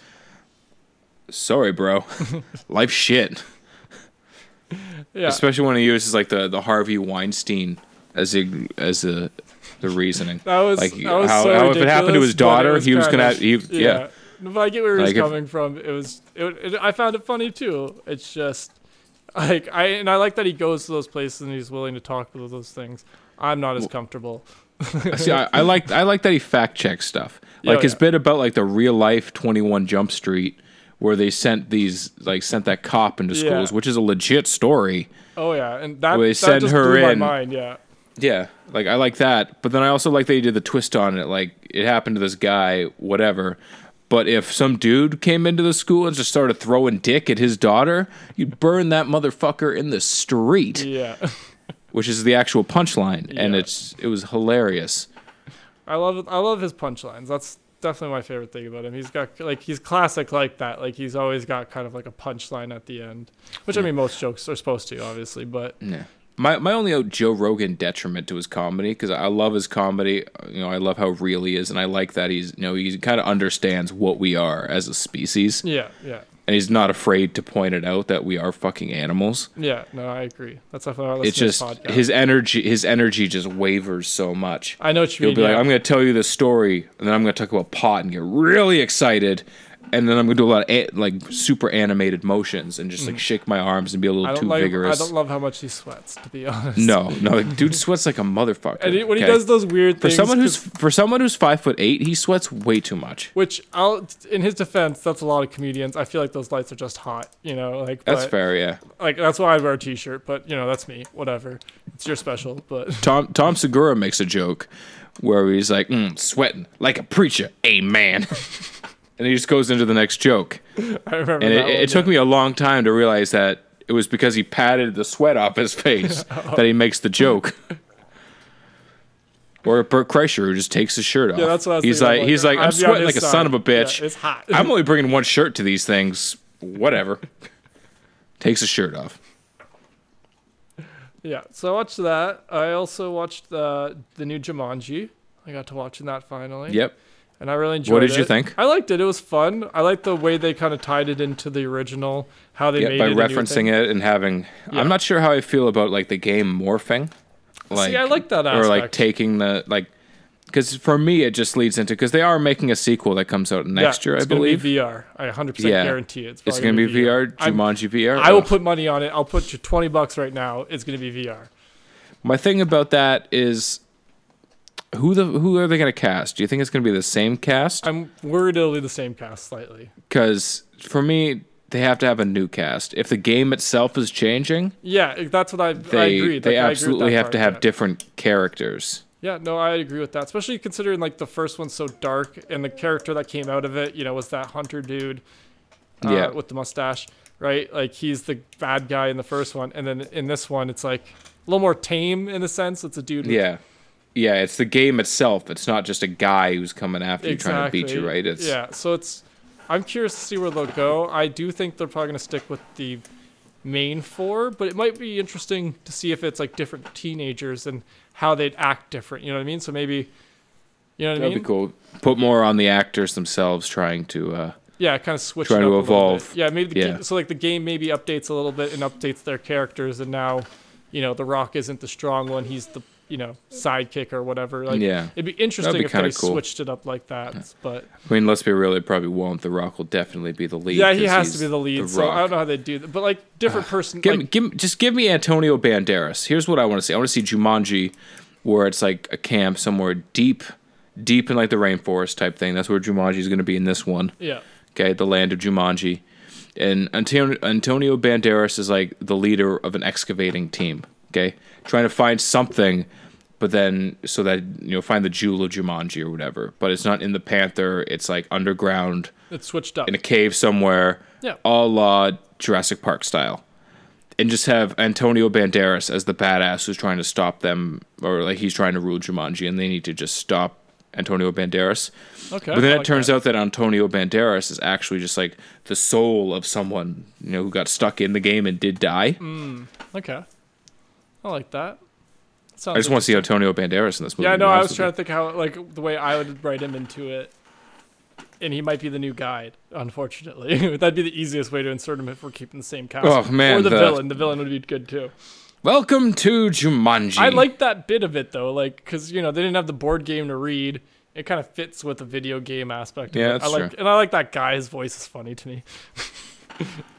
sorry, bro, (laughs) life shit. Yeah, Especially when he uses like the the Harvey Weinstein as a as a the reasoning. that was like, that was how- so how if it happened to his daughter, was he was gonna- he- yeah. But I get where he was Like, if- coming from. It was it, it. I found it funny too. It's just like I and I like that he goes to those places and he's willing to talk about those things. I'm not as comfortable. See, I, I like I like that he fact checks stuff. (laughs) Oh, like Oh, his yeah. bit about like the real life Twenty One Jump Street, where they sent these like sent that cop into Yeah. schools, which is a legit story. Oh yeah, and that, Well, they that send just her blew in. my mind. Yeah. Yeah, like I like that. But then I also like they did the twist on it. Like it happened to this guy, whatever. But if some dude came into the school and just started throwing dick at his daughter, you'd burn that motherfucker in the street, Yeah. (laughs) which is the actual punchline, and it's it was hilarious. I love I love his punchlines. That's definitely my favorite thing about him. He's got like he's classic like that. Like he's always got kind of like a punchline at the end, which I mean most jokes are supposed to, obviously. But Yeah. My my only uh, Joe Rogan detriment to his comedy because I love his comedy. You know, I love how real he is, and I like that he's you know he kind of understands what we are as a species, yeah, yeah, and he's not afraid to point it out that we are fucking animals. yeah. No, I agree. That's why I listen It's just podcast. his energy. His energy just wavers so much. I know what you He'll mean. be like, "I'm going to tell you this story, and then I'm going to talk about pot and get really excited." And then I'm gonna do a lot of a- like super animated motions and just like shake my arms and be a little Mm. Don't too like. vigorous. I don't love how much he sweats, to be (laughs) honest. no, no, like, dude sweats like a motherfucker. And he, when he okay? does those weird For things, someone who's 'cause- for someone who's five foot eight, he sweats way too much. which I'll in his defense, that's a lot of comedians. I feel like those lights are just hot, you know. Like That's but, fair, yeah. Like that's why I wear a t-shirt, but you know that's me. Whatever, it's your special. But (laughs) Tom Tom Segura makes a joke where he's like, mm, sweating like a preacher, amen. (laughs) and he just goes into the next joke. (laughs) I remember And it, it, took me a long time to realize that it was because he patted the sweat off his face (laughs) oh. that he makes the joke. (laughs) Or Bert Kreischer who just takes his shirt off. Yeah, that's what I was he's thinking. like, he's like, I'm on sweating like a son of a uh, bitch. Yeah, it's hot. I'm only bringing one shirt to these things. Whatever. Takes his shirt off. Yeah, so I watched that. I also watched the the new Jumanji. I got to watching that finally. Yep. And I really enjoyed it. What did you think? I liked it. It was fun. I liked the way they kind of tied it into the original, how they Yeah, made by it. referencing it and having. Yeah. I'm not sure how I feel about like the game morphing. Like, See, I like that aspect. Or like taking the like, because for me it just leads into because they are making a sequel that comes out next yeah, year, I believe. Be VR. I 100% Yeah. guarantee it. It's, it's gonna be VR, I'm- Jumanji VR. I will Ugh. put money on it. I'll put you 20 bucks right now. It's going to be VR. My thing about that is, who the who are they gonna cast? Do you think it's gonna be the same cast? I'm worried it'll be the same cast slightly. Because for me, they have to have a new cast. If the game itself is changing, Yeah, that's what I, I agree. they Like, I agree with absolutely have part, to have yeah. different characters. Yeah, no, I agree with that. Especially considering like the first one's so dark, and the character that came out of it, you know, was that hunter dude, uh, Yeah. with the mustache, right? Like he's the bad guy in the first one, and then in this one, it's like a little more tame in a sense. It's a dude. with- Yeah. Yeah, it's the game itself. It's not just a guy who's coming after you trying to beat you, right? It's yeah. So it's. I'm curious to see where they'll go. I do think they're probably gonna stick with the main four, but it might be interesting to see if it's like different teenagers and how they'd act different. You know what I mean? So maybe. You know what I mean. that'd be cool. Put more on the actors themselves trying to uh Yeah, kind of switch Trying it to evolve. Yeah, maybe the Yeah. Game, so like the game maybe updates a little bit and updates their characters, and now, you know, the Rock isn't the strong one; he's the you know sidekick or whatever. Like, Yeah. it'd be interesting be if they cool. switched it up like that. But I mean, let's be real, it probably won't. The Rock will definitely be the lead. yeah, he has to be the lead. The so I don't know how they do that. But like different person, Give, like, me, give me, just give me Antonio Banderas. Here's what I want to see. I want to see Jumanji, where it's like a camp somewhere deep, deep in like the rainforest type thing. That's where Jumanji is going to be in this one. yeah, Okay, the land of Jumanji, and Antonio, Antonio Banderas is like the leader of an excavating team. Okay, trying to find something, but then so that you know find the jewel of Jumanji or whatever. But it's not in the Panther. It's like underground it's switched up. in a cave somewhere, Yeah. a la Jurassic Park style. And just have Antonio Banderas as the badass who's trying to stop them, or like he's trying to rule Jumanji, and they need to just stop Antonio Banderas. Okay, But then I it like turns that. out that Antonio Banderas is actually just like the soul of someone, you know, who got stuck in the game and did die. Hmm. Okay, I like that. Sounds I just want to see. Antonio Banderas in this movie. Yeah, no, I was trying to think how like the way I would write him into it, and he might be the new guide. Unfortunately, (laughs) that'd be the easiest way to insert him if we're keeping the same cast. Oh, man, or the, the- villain. The villain would be good too. Welcome to Jumanji. I like that bit of it though, like because you know they didn't have the board game to read. It kind of fits with the video game aspect. Of Yeah, I like, true. and I like that guy. His voice is funny to me. (laughs)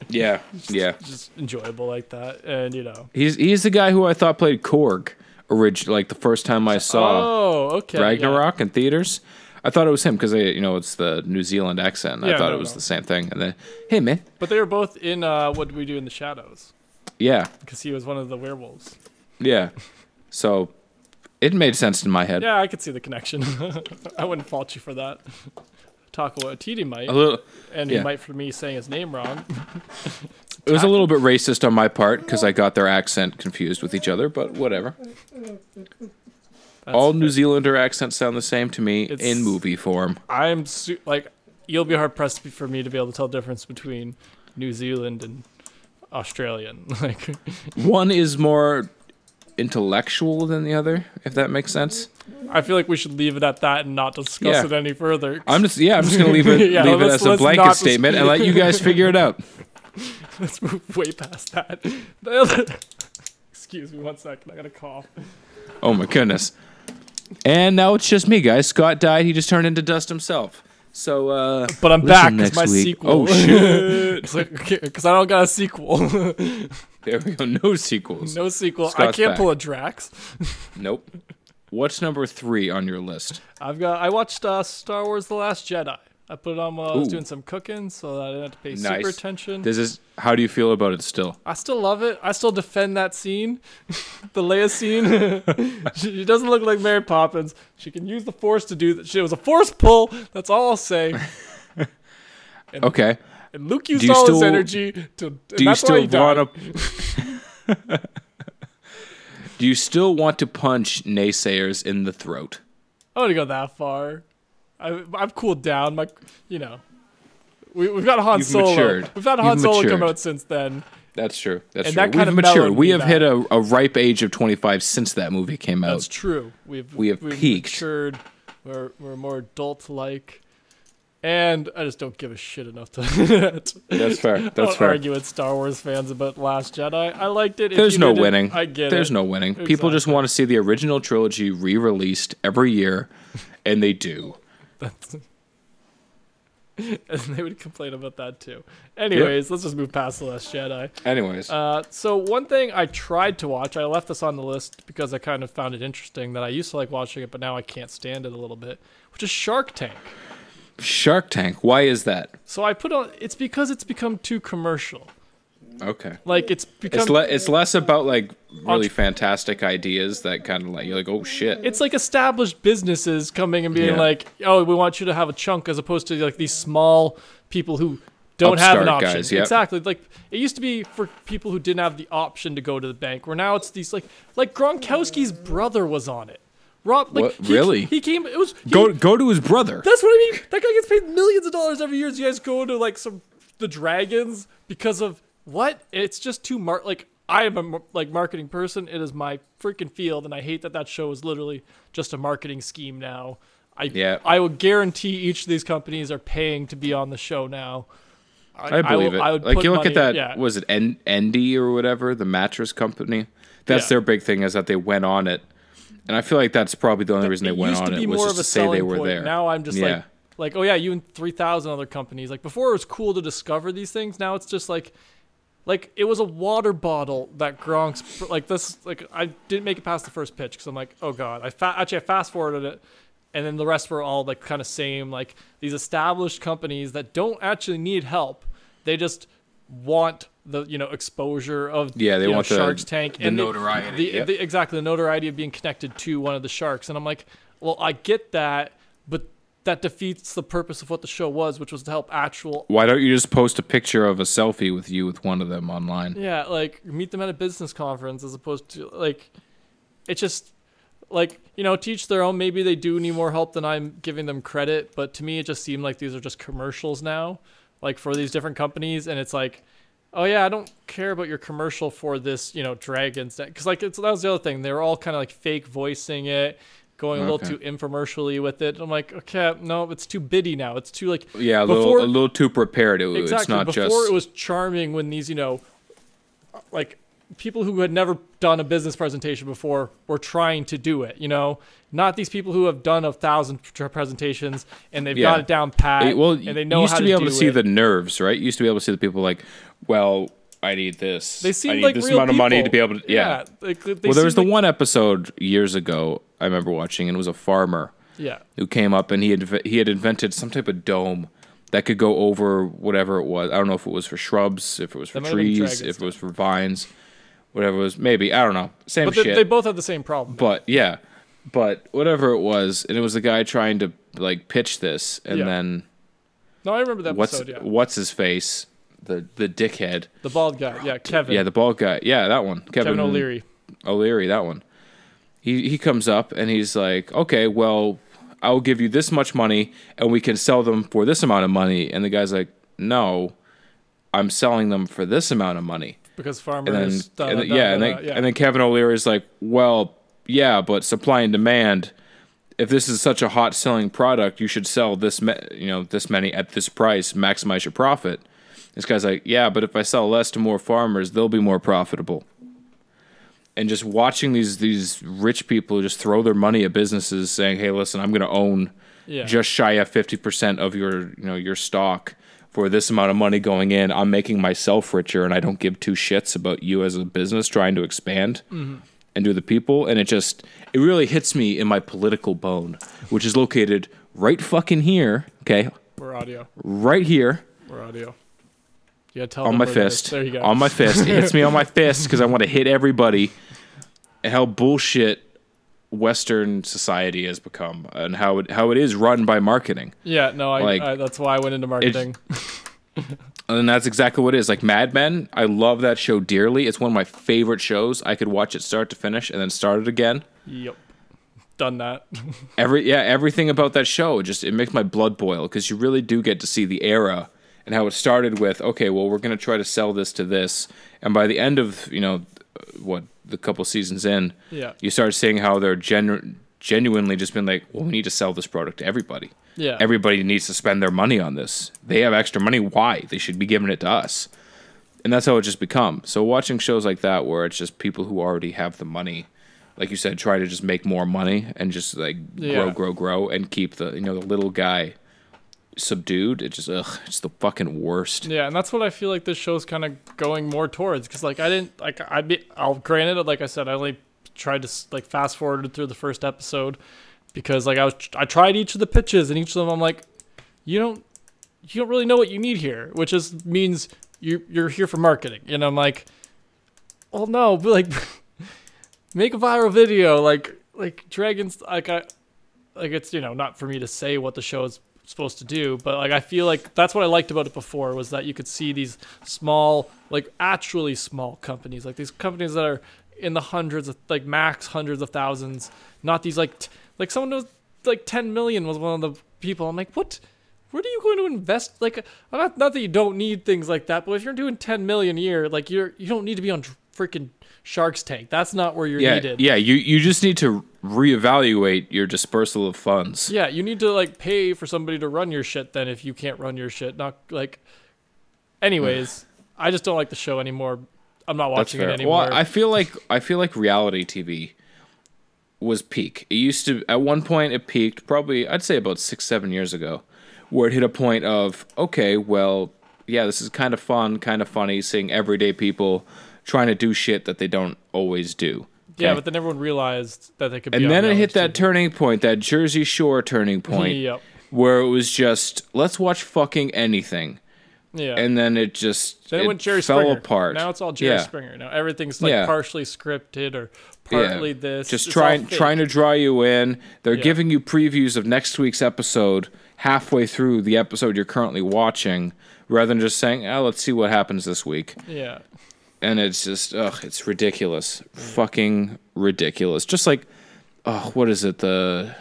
Yeah, (laughs) yeah. Just enjoyable like that, and you know. He's he's the guy who I thought played Korg, orig- like the first time I saw. Oh, okay. yeah. Ragnarok in theaters. I thought it was him because I you know it's the New Zealand accent. I thought no, it was no. the same thing. And then, hey man, But they were both in uh, What Do We Do in the Shadows yeah, because he was one of the werewolves. yeah. So it made sense in my head. Yeah, I could see the connection. (laughs) I wouldn't fault you for that. Taco Atiti might, little. and he might for me saying his name wrong. (laughs) It was a little bit racist on my part because I got their accent confused with each other, but whatever. That's All New Zealander accents sound the same to me It's- in movie form. I'm su- like, you'll be hard pressed for me to be able to tell the difference between New Zealand and Australian. (laughs) Like, One is more intellectual than the other, if that makes sense. I feel like we should leave it at that and not discuss Yeah. it any further. I'm just yeah, I'm just gonna leave it (laughs) Yeah, leave it as a blanket statement and let you guys figure it out. (laughs) Let's move way past that. (laughs) Excuse me one second. I gotta cough. Oh my goodness. And now it's just me, guys. Scott died. He just turned into dust himself. So, uh, But I'm back. Next my week. sequel. Oh shit! Because I don't got a sequel. there we go. No sequels. no sequel. I can't back. pull a Drax. Nope. What's number three on your list? I've got. I watched uh, Star Wars: The Last Jedi. I put it on while I was Ooh. doing some cooking, so that I didn't have to pay Nice. super attention. This is how do you feel about it still? I still love it. I still defend that scene, (laughs) the Leia scene. (laughs) she, she doesn't look like Mary Poppins. She can use the Force to do that. She was a Force pull. That's all I'll say. (laughs) Okay. And Luke used Do you all his still- energy to. and Do you that's why he still died. want to? Do you still want to punch naysayers in the throat? I don't go that far. I, I've cooled down. My, you know, we, we've got Han You've Solo. matured. We've had You've Han Solo come out since then. That's true. That's And true. that kind We've of matured. We have hit a, a ripe age of 25 since that movie came out. That's true. We've We have we've peaked. Matured. We're we're more adult like, and I just don't give a shit enough to. That. (laughs) That's fair. That's don't fair. argue with Star Wars fans about Last Jedi. I liked it. If There's you no winning. I get it. There's it. no winning. People just want to see the original trilogy re-released every year, and they do. That's- (laughs) and they would complain about that too. Anyways, let's just move past the Last Jedi. Anyways, Uh, so one thing I tried to watch, I left this on the list because I kind of found it interesting that I used to like watching it, but now I can't stand it a little bit, which is Shark Tank. Shark Tank. Why is that? So I put on. It's because it's become too commercial. Okay. Like it's become. It's le- it's less about like really Entre- fantastic ideas that kind of like you're like oh shit. it's like established businesses coming and being Yeah. like, "Oh, we want you to have a chunk," as opposed to like these small people who don't have an option. guys, yep. Exactly. Like it used to be for people who didn't have the option to go to the bank. Where now it's these like like Gronkowski's brother was on it. Rob, like What? he- Really? He came. It was he- Go go to his brother. That's what I mean. That guy gets paid millions of dollars every year. You guys go to like some the dragons because of what? It's just too mar like I am a like marketing person. It is my freaking field, and I hate that that show is literally just a marketing scheme now. I Yeah. I will guarantee each of these companies are paying to be on the show now. I believe will- it. I would like you look at money- that. Yeah. Was it En- Endy or whatever the mattress company? That's Yeah. their big thing is that they went on it, and I feel like that's probably the only reason they it went on it was just to say they were point. there. Now I'm just Yeah. like, like, oh yeah, you and three thousand other companies. Like before, it was cool to discover these things. Now it's just like, like it was a water bottle that Gronk's like this. Like I didn't make it past the first pitch because I'm like, oh god. I fa- actually I fast forwarded it, and then the rest were all like kind of same. Like these established companies that don't actually need help. They just want the you know exposure of Yeah, they you know, want the- Sharks Tank the and notoriety, the, yep. the, exactly the notoriety of being connected to one of the sharks and i'm like well i get that but that defeats the purpose of what the show was which was to help actual Why don't you just post a picture of a selfie with you with one of them online? yeah like meet them at a business conference as opposed to like it's just like you know teach their own maybe they do need more help than i'm giving them credit but to me it just seemed like these are just commercials now like for these different companies and it's like oh yeah i don't care about your commercial for this you know dragons because like it's, that was the other thing. They were all kind of like fake voicing it going a little too infomercially with it. I'm like okay no it's too biddy now. It's too like Yeah, a Before- little a little too prepared. It, exactly. It's not before just it was charming when these you know like people who had never done a business presentation before were trying to do it you know not these people who have done a thousand presentations and they've Yeah. got it down pat It- well, and they you know used how to be able to see it. the nerves, right? You used to be able to see the people like, well, I need this. they I seem need like this amount of money to be able to. Yeah. like, they well, there was the like- one episode years ago I remember watching, and it was a farmer yeah who came up and he had he had invented some type of dome that could go over whatever it was. I don't know if it was for shrubs, if it was for That might have been trees, if it was for vines, whatever it was. Maybe I don't know. Same but they, shit. they both have the same problem but yeah, but whatever it was, and it was the guy trying to like pitch this, and Yeah. then No, I remember that what's episode. Yeah, what's his face, the the dickhead. the bald guy. Yeah, Kevin. Yeah, the bald guy. Yeah, that one. Kevin, Kevin O'Leary. O'Leary, that one. He he comes up and he's like, "Okay, well, I'll give you this much money and we can sell them for this amount of money." And the guy's like, "No, I'm selling them for this amount of money." Because And then, farmers. da, and da, then- da, yeah, and then yeah. and then Kevin O'Leary is like, "Well, yeah, but supply and demand. If this is such a hot selling product, you should sell this, ma- you know, this many at this price, maximize your profit." This guy's like, "Yeah, but if I sell less to more farmers, they'll be more profitable." And just watching these these rich people just throw their money at businesses, saying, "Hey, listen, I'm going to own yeah. just shy of fifty percent of your you know your stock for this amount of money going in. I'm making myself richer, and I don't give two shits about you as a business trying to expand Mm-hmm. and do the people. And it just it really hits me in my political bone, which is located right fucking here. Okay, We're audio. right here We're audio. Yeah, tell on my where it is. fist. There you go. On my fist. It hits me on my fist because I want to hit everybody. How bullshit Western society has become, and how it how it is run by marketing. yeah, no, I, like, I. That's why I went into marketing. (laughs) And that's exactly what it is. Like Mad Men, I love that show dearly. It's one of my favorite shows. I could watch it start to finish and then start it again. yep. Done that. (laughs) Every yeah, everything about that show just it makes my blood boil because you really do get to see the era and how it started with okay, well we're gonna try to sell this to this, and by the end of you know what the couple seasons in, Yeah. you start seeing how they're genu- genuinely just been like, well, we need to sell this product to everybody. Yeah. Everybody needs to spend their money on this. They have extra money. Why? They should be giving it to us. And that's how it just become. So watching shows like that where it's just people who already have the money, like you said, try to just make more money and just like grow, grow, grow and keep the you know the little guy subdued. It just ugh, it's the fucking worst. Yeah, and that's what I feel like this show's kind of going more towards. Because like I didn't like I be I'll granted like I said I only tried to like fast forwarded through the first episode because like I was I tried each of the pitches and each of them I'm like you don't you don't really know what you need here, which is means you you're here for marketing. And I'm like, well no, but like (laughs) make a viral video like like dragons like I like it's you know not for me to say what the show is supposed to do but like i feel like that's what i liked about it before was that you could see these small like actually small companies like these companies that are in the hundreds of like max hundreds of thousands not these like t- like someone was like 10 million was one of the people. I'm like what? Where are you going to invest? Like not, not that you don't need things like that but if you're doing 10 million a year like you're you don't need to be on freaking shark's tank that's not where you're Yeah, needed yeah. You you just need to reevaluate your dispersal of funds. Yeah, you need to like pay for somebody to run your shit then if you can't run your shit. Not like anyways, (sighs) I just don't like the show anymore. I'm not watching it anymore. Well, I feel like I feel like reality TV was peak. It used to at one point it peaked probably I'd say about six seven years ago, where it hit a point of okay, well, yeah, this is kind of fun, kind of funny, seeing everyday people trying to do shit that they don't always do. yeah, but then everyone realized that they could and then it hit reality that turning point, that Jersey Shore turning (laughs) point, yep. where it was just let's watch fucking anything, Yeah. and then it just then it, it went Jerry fell Springer. apart. Now it's all Jerry Yeah. Springer. Now everything's like Yeah. partially scripted or partly this. just trying trying to draw you in. They're Yeah. giving you previews of next week's episode halfway through the episode you're currently watching, rather than just saying, "Oh, let's see what happens this week." Yeah. And it's just, ugh, it's ridiculous, fucking ridiculous. Just like, oh, what is it the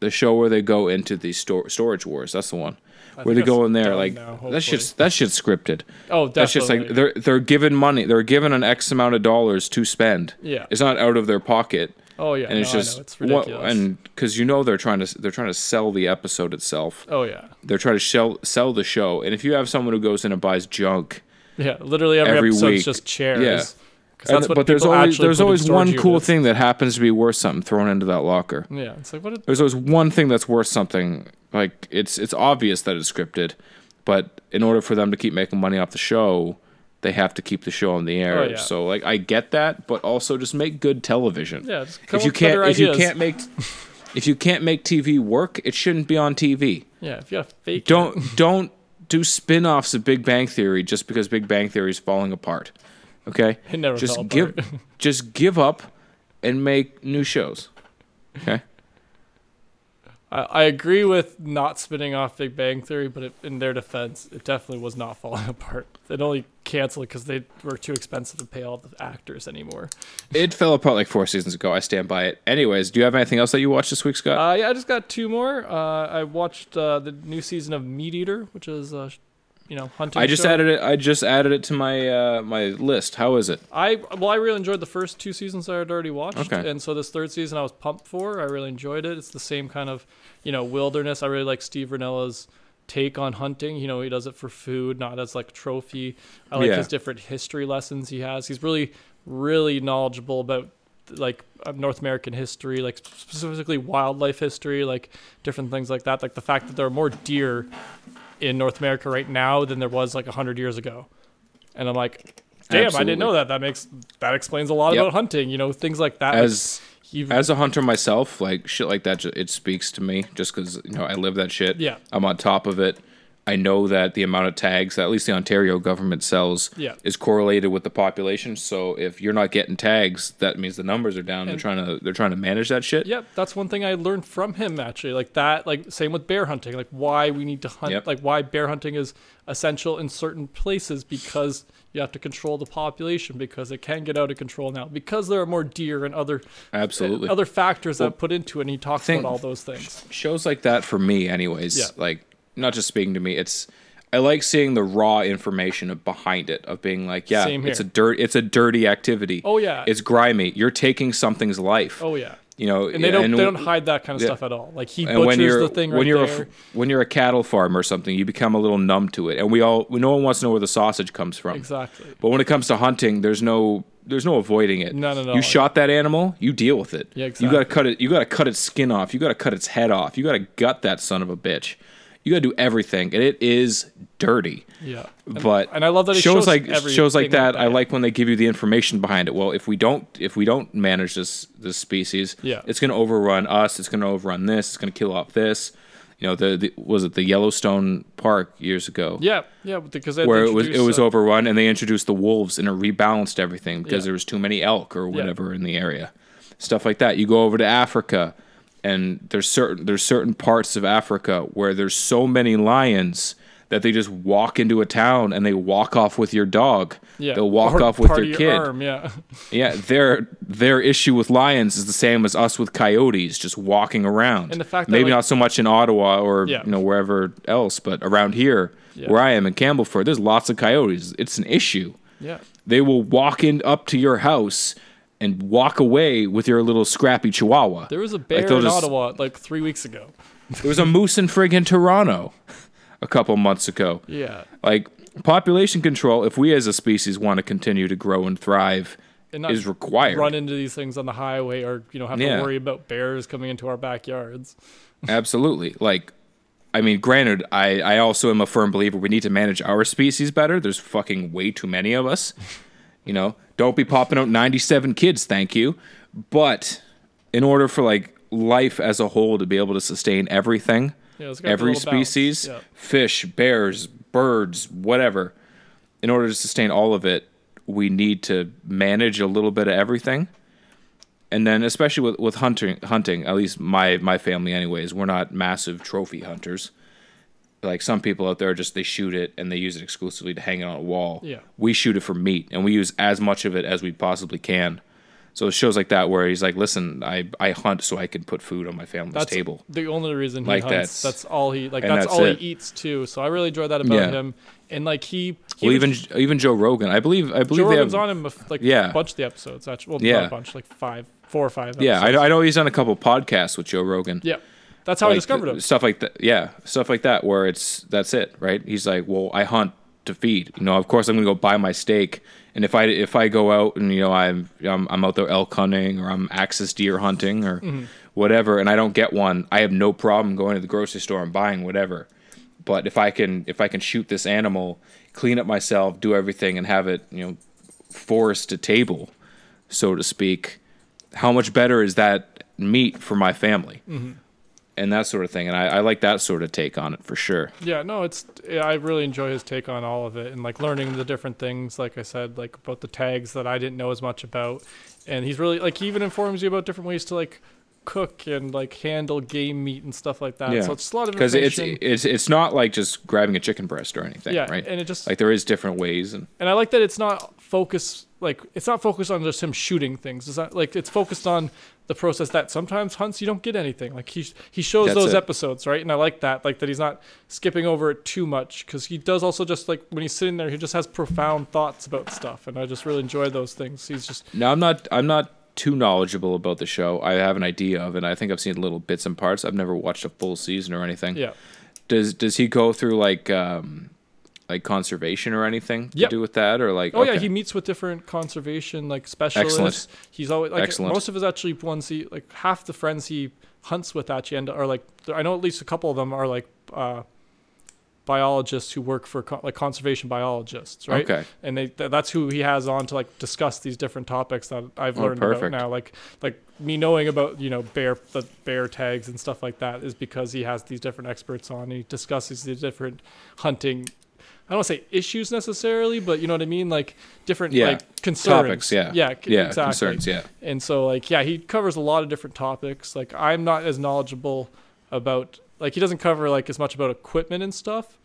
the show where they go into the stor- storage wars? That's the one. I Where they go in there like now, that shit's that shit's scripted. Oh, definitely. That's just like they're they're given money. They're given an X amount of dollars to spend. Yeah. It's not out of their pocket oh yeah. and it's no, just it's what- and because you know they're trying to they're trying to sell the episode itself. oh yeah. They're trying to sell sell the show. And if you have someone who goes in and buys junk, Yeah. Literally every, Every episode's week. just chairs. Yeah. and- that's what but there's always there's always one cool units. thing that happens to be worth something thrown into that locker. Yeah. It's like what? A, There's always one thing that's worth something. Like it's it's obvious that it's scripted, but in order for them to keep making money off the show, they have to keep the show on the air. Oh, yeah. So like I get that, but also just make good television. yeah. If you can't if you can't make if you can't make TV work, it shouldn't be on TV. Yeah. If you have fake. it. (laughs) Don't don't do spin-offs of Big Bang Theory just because Big Bang Theory is falling apart. Okay? It never just give (laughs) just give up and make new shows. Okay? I, I agree with not spinning off Big Bang Theory, but it, in their defense, it definitely was not (laughs) falling apart. They'd only canceled because they were too expensive to pay all the actors anymore. It fell apart like four seasons ago. I stand by it. Anyways, do you have anything else that you watched this week, Scott? Uh, yeah, I just got two more. Uh, I watched uh, the new season of Meat Eater, which is, uh, you know, hunting. I just show. added it. I just added it to my uh, my list. How is it? I well, I really enjoyed the first two seasons I had already watched, Okay. and so this third season I was pumped for. I really enjoyed it. It's the same kind of, you know, wilderness. I really like Steve Rinella's take on hunting. You know, he does it for food, not as like a trophy. I like Yeah. his different history lessons he has. He's really, really knowledgeable about like uh, North American history, like specifically wildlife history, like different things like that. Like the fact that there are more deer in North America right now than there was like hundred years ago, and I'm like, damn, I didn't know that. That makes that explains a lot Yep. about hunting. You know, things like that. Like, As he- as a hunter myself, like shit like that, it speaks to me just because you know I live that shit. Yeah. I'm on top of it. I know that the amount of tags that at least the Ontario government sells Yeah. is correlated with the population. So if you're not getting tags, that means the numbers are down. they're trying to they're trying to manage that shit. Yep, that's one thing I learned from him actually. Like that, like same with bear hunting, like why we need to hunt, Yep. like why bear hunting is essential in certain places because you have to control the population because it can get out of control now because there are more deer and other Absolutely. other factors Well, that put into it. And he talks think- about all those things. shows like that for me anyways Yeah. like not just speaking to me it's i like seeing the raw information of- behind it of being like yeah it's a dirt it's a dirty activity. Oh yeah, it's grimy. You're taking something's life. Oh yeah, you know and they don't and they don't hide that kind of yeah. stuff at all. Like he butchers when you're the thing right when you're there. a when you're a cattle farm or something you become a little numb to it. And we all no one wants to know where the sausage comes from. Exactly. but when it comes to hunting there's no there's no avoiding it. No, no, no. you shot that animal you deal with it. Yeah, exactly. you got to cut it you got to cut its skin off. You got to cut its head off. You got to gut that son of a bitch you got to do everything and it is dirty. Yeah, but and I love that it shows shows like shows like that i like when they give you the information behind it. Well if we don't if we don't manage this this species Yeah. it's going to overrun us it's going to overrun this it's going to kill off this. You know the, the was it the yellowstone park years ago? Yeah, yeah, because where it was it was uh, overrun and they introduced the wolves and it rebalanced everything because Yeah. there was too many elk or whatever in the area. Stuff like that. You go over to africa and there's certain there's certain parts of africa where there's so many lions that they just walk into a town and they walk off with your dog yeah, they'll walk or off with your, kid arm, yeah. (laughs) yeah their their issue with lions is the same as us with coyotes just walking around And the fact that, maybe like- not so much in ottawa or Yeah. you know wherever else but around here Yeah. where i am in campbellford there's lots of coyotes it's an issue Yeah. they will walk in up to your house and walk away with your little scrappy chihuahua There was a bear they'll in just- Ottawa like three weeks ago. (laughs) there was a moose in friggin' toronto a couple months ago Yeah. like population control if we as a species want to continue to grow and thrive And not is required run into these things on the highway or, you know, have Yeah. to worry about bears coming into our backyards. (laughs) Absolutely. Like, I mean, granted, I, I also am a firm believer we need to manage our species better. There's fucking way too many of us. You know, don't be popping out 97 kids, thank you. But in order for like life as a whole to be able to sustain everything, Yeah, it's got a every species, Yeah. fish, bears, birds, whatever, in order to sustain all of it, we need to manage a little bit of everything. And then especially with, with hunting hunting, at least my my family anyways, we're not massive trophy hunters. Like some people out there just they shoot it and they use it exclusively to hang it on a wall. Yeah. We shoot it for meat and we use as much of it as we possibly can. So it shows like that where he's like, Listen, I, I hunt so I can put food on my family's That's table. the only reason he Like, hunts. that's- That's, all he like. That's, that's all it. he eats too. So I really enjoy that about Yeah. him. And like he, he Well, was- even even Joe Rogan, I believe. I believe Joe they Rogan's have, on him like Yeah. a bunch of the episodes. Actually, well, Yeah. not a bunch, like five, four or five. Yeah, I know, I know he's done a couple podcasts with Joe Rogan. yeah. That's how I discovered him. Stuff like that. Yeah, stuff like that where it's that's it, right? He's like, well, I hunt to feed. You know, of course I'm gonna go buy my steak, and if I if I go out and you know I'm I'm, I'm out there elk hunting or I'm axis deer hunting or Mm-hmm. whatever, and I don't get one, I have no problem going to the grocery store and buying whatever. But if I can if I can shoot this animal, clean it myself, do everything, and have it you know forest to table, so to speak, how much better is that meat for my family? Mm-hmm. And that sort of thing, and I, I like that sort of take on it for sure. Yeah, no, it's I really enjoy his take on all of it and like learning the different things. Like I said, like about the tags that I didn't know as much about, and he's really like he even informs you about different ways to like cook and like handle game meat and stuff like that. Yeah. So it's a lot of because it's it's it's not like just grabbing a chicken breast or anything, yeah, right? and it just Like there is different ways, and and I like that it's not focused like it's not focused on just him shooting things. It's not like it's focused on the process that sometimes hunts you don't get anything. Like he he shows That's those it. episodes right, and I like that like that he's not skipping over it too much because he does also just like when he's sitting there he just has profound thoughts about stuff, and I just really enjoy those things. He's just now I'm not I'm not too knowledgeable about the show. I have an idea of it. I think I've seen little bits and parts. I've never watched a full season or anything. yeah Does does he go through like um like conservation or anything to do with that or like Oh yeah, he meets with different conservation like specialists. Excellent. He's always like Excellent. most of his actually ones he like half the friends he hunts with actually end are like I know at least a couple of them are like uh, biologists who work for co- like conservation biologists, right? Okay. And they th- that's who he has on to like discuss these different topics that I've Oh, learned perfect. about now. Like like me knowing about you know bear the bear tags and stuff like that is because he has these different experts on. He discusses the different hunting. I don't want to say issues necessarily, but you know what I mean, like different Yeah. like concerns. Topics, yeah. yeah, yeah, exactly. concerns, yeah. And so like yeah, he covers a lot of different topics. Like I'm not as knowledgeable about like he doesn't cover like as much about equipment and stuff,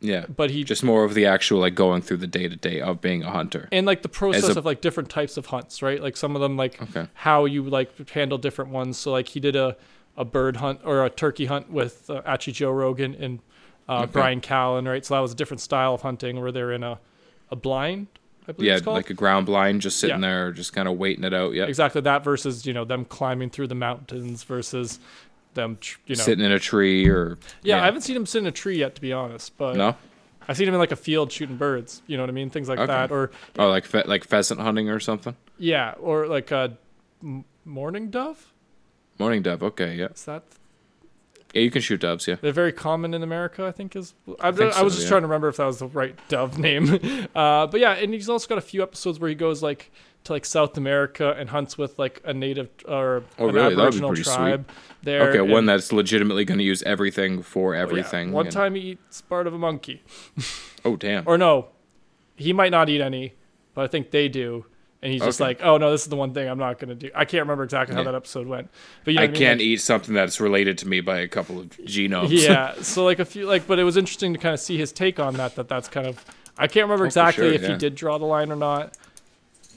Yeah. but he Just more of the actual like going through the day to day of being a hunter. and like the process a- of like different types of hunts, right? Like some of them like Okay. how you like handle different ones. So like he did a a bird hunt or a turkey hunt with uh, actually Joe Rogan and uh, Okay. Bryan Callen, right? So that was a different style of hunting where they're in a a blind, I believe Yeah, it's called. like a ground blind just sitting Yeah. there just kind of waiting it out. Yeah. exactly that versus you know them climbing through the mountains versus them you know Sitting in a tree or yeah, I haven't seen him sit in a tree yet to be honest, but No? I've seen him in like a field shooting birds. You know what I mean? Things like Okay. that, or Oh, like fe- like pheasant hunting or something? yeah, or like a m- mourning dove. Mourning dove. Okay, yeah. Is that Yeah, you can shoot doves, yeah. they're very common in America? I think is. I, I, think was so, just yeah. trying to remember if that was the right dove name. (laughs) Uh, but yeah, and he's also got a few episodes where he goes like to like South America and hunts with like a native or Oh, an really? That would be Aboriginal pretty sweet. tribe. There, Okay, one that's legitimately going to use everything for oh, yeah. everything. One and- time he eats part of a monkey. Oh, damn. or no, he might not eat any, but I think they do. And he's just like, oh no, this is the one thing I'm not gonna do. I can't remember exactly how Yeah. that episode went, but you know I what mean? can't Like, eat something that's related to me by a couple of genomes. yeah, (laughs) so like a few like, but it was interesting to kind of see his take on that. That that's kind of I can't remember Oh, exactly sure, if he did draw the line or not.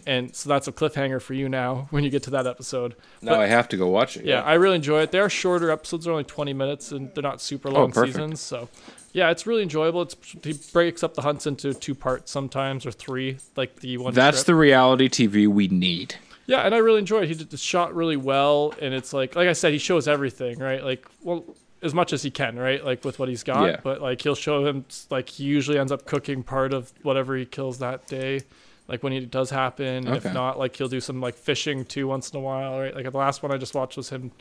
And so that's a cliffhanger for you now (laughs) when you get to that episode. now I have to go watch it. Yeah, I really enjoy it. They are shorter episodes; they're only 20 minutes, and they're not super oh, long Oh, seasons. So, yeah, it's really enjoyable. It's he breaks up the hunts into two parts sometimes or three, like the one. That's the reality TV we need. Yeah, and I really enjoy it. He did the shot really well, and it's like, like I said, he shows everything, right? Like, well, as much as he can, right? Like with what he's got, Yeah. but like he'll show him, like he usually ends up cooking part of whatever he kills that day. Like when it does happen, and if not, like he'll do some like fishing too once in a while, right? Like the last one I just watched was him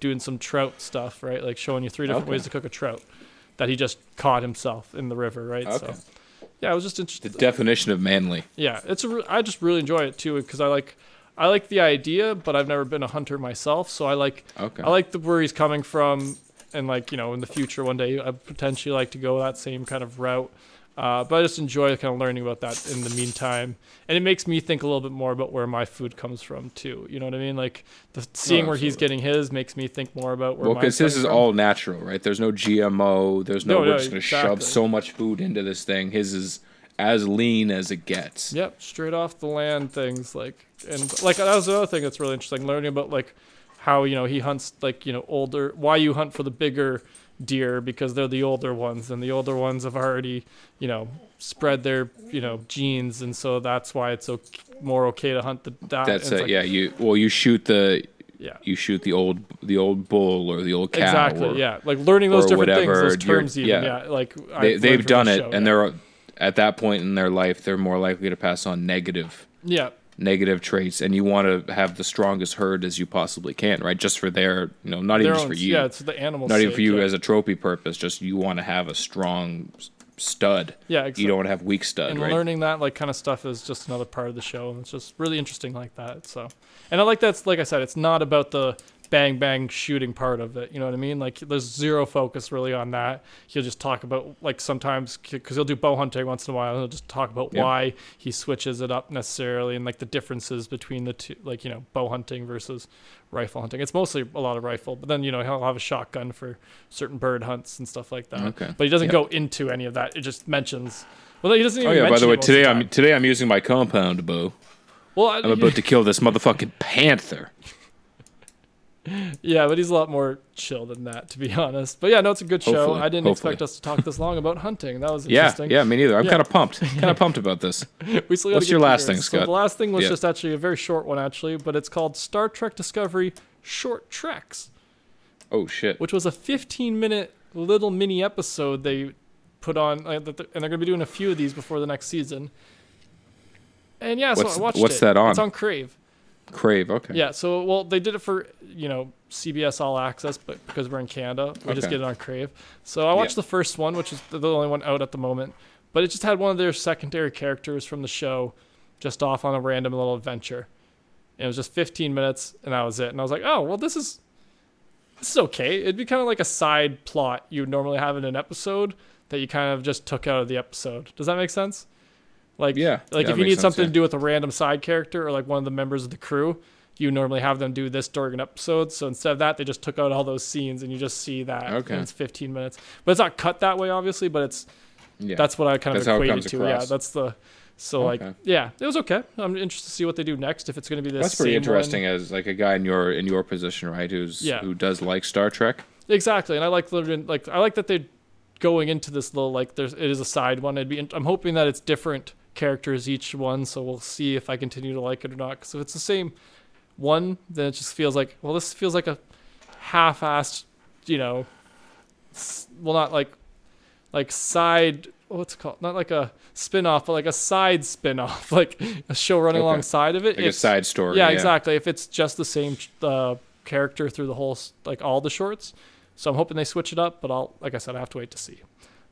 doing some trout stuff, right? Like showing you three different Okay. ways to cook a trout that he just caught himself in the river, right? Okay. So, yeah, I was just interested. The definition of manly. Yeah, it's a. Re- I just really enjoy it too because I like, I like the idea, but I've never been a hunter myself, so I like, Okay. I like the where he's coming from, and like you know, in the future one day, I potentially like to go that same kind of route. Uh, but I just enjoy kind of learning about that in the meantime, and it makes me think a little bit more about where my food comes from too. You know what I mean? Like the, seeing where he's getting his makes me think more about where. well, because his is all natural, right? There's no GMO. There's no, No, we're no, just going to exactly. shove so much food into this thing. His is as lean as it gets. Yep, straight off the land things like and like that was another thing that's really interesting learning about like how you know he hunts like you know older why you hunt for the bigger deer because they're the older ones and the older ones have already you know spread their you know genes and so that's why it's okay, more okay to hunt the that That's it. like- yeah, you well, you shoot the yeah you shoot the old the old bull or the old cow. exactly or- yeah like learning those different whatever, things those you're- terms even yeah. yeah, like They, they've done it, show, and yeah. they're at that point in their life, they're more likely to pass on negative yeah negative traits, and you want to have the strongest herd as you possibly can, right? Just for their, you know, not even just own for you, yeah it's the animals not even for you as a trophy purpose. Just you want to have a strong stud. yeah exactly. You don't want to have weak stud, and right? learning that like kind of stuff is just another part of the show and it's just really interesting like that so and i like that's like i said it's not about the bang bang shooting part of it. You know what I mean? Like there's zero focus really on that. He'll just talk about like sometimes because he'll do bow hunting once in a while. He'll just talk about Yeah. why he switches it up necessarily and like the differences between the two, like you know bow hunting versus rifle hunting. It's mostly a lot of rifle, but then you know he'll have a shotgun for certain bird hunts and stuff like that. Okay. But he doesn't Yeah. go into any of that. It just mentions. Well, he doesn't oh, even. Oh yeah. By the way, it most of today I'm today I'm using my compound bow. Well, I- I'm about (laughs) to kill this motherfucking panther. Yeah, but he's a lot more chill than that, to be (laughs) honest. But yeah, no, it's a good show. Hopefully, I didn't hopefully. expect us to talk this long about hunting. That was (laughs) Yeah, interesting. yeah, me neither. I'm Yeah. kind of pumped. (laughs) Kind of pumped about this. We still What's your last thing, So Scott? the last thing was Yeah. just actually a very short one, actually, but it's called Star Trek Discovery Short Treks, Oh shit. which was a 15 minute little mini episode they put on, uh, and they're going to be doing a few of these before the next season. And yeah, so What's- I watched what's it. that on? It's on Crave. Crave. Okay. Yeah, so well, they did it for you know CBS All Access, but because we're in Canada, we just Okay. get it on Crave. So I watched Yeah. the first one, which is the the only one out at the moment, but it just had one of their secondary characters from the show, just off on a random little adventure. And it was just 15 minutes, and that was it. And I was like, oh well, this is this is okay. It'd be kind of like a side plot you would normally have in an episode that you kind of just took out of the episode. Does that make sense? Like Yeah. like yeah, if you need sense, something yeah. to do with a random side character or like one of the members of the crew, you normally have them do this during an episode. So instead of that, they just took out all those scenes and you just see that. Okay. And it's 15 minutes, but it's not cut that way, obviously. But it's Yeah. that's what I kind of That's it equated to. Yeah, that's the. So like yeah, it was okay. I'm interested to see what they do next. If it's going to be this. That's pretty interesting one. as like a guy in your in your position, right? Who's Yeah. who does like Star Trek. Exactly, and I like like I like that they're going into this little like there's it is a side one. I'd be I'm hoping that it's different characters each one, so we'll see if I continue to like it or not. Because if it's the same one, then it just feels like well, this feels like a half-assed, you know, well not like like side what's it called not like a spin-off but like a side spin-off (laughs) like a show running Okay. alongside of it Like a If- side story. yeah, exactly. If it's just the same uh, character through the whole, like all the shorts, so I'm hoping they switch it up. But I'll, like I said, I have to wait to see.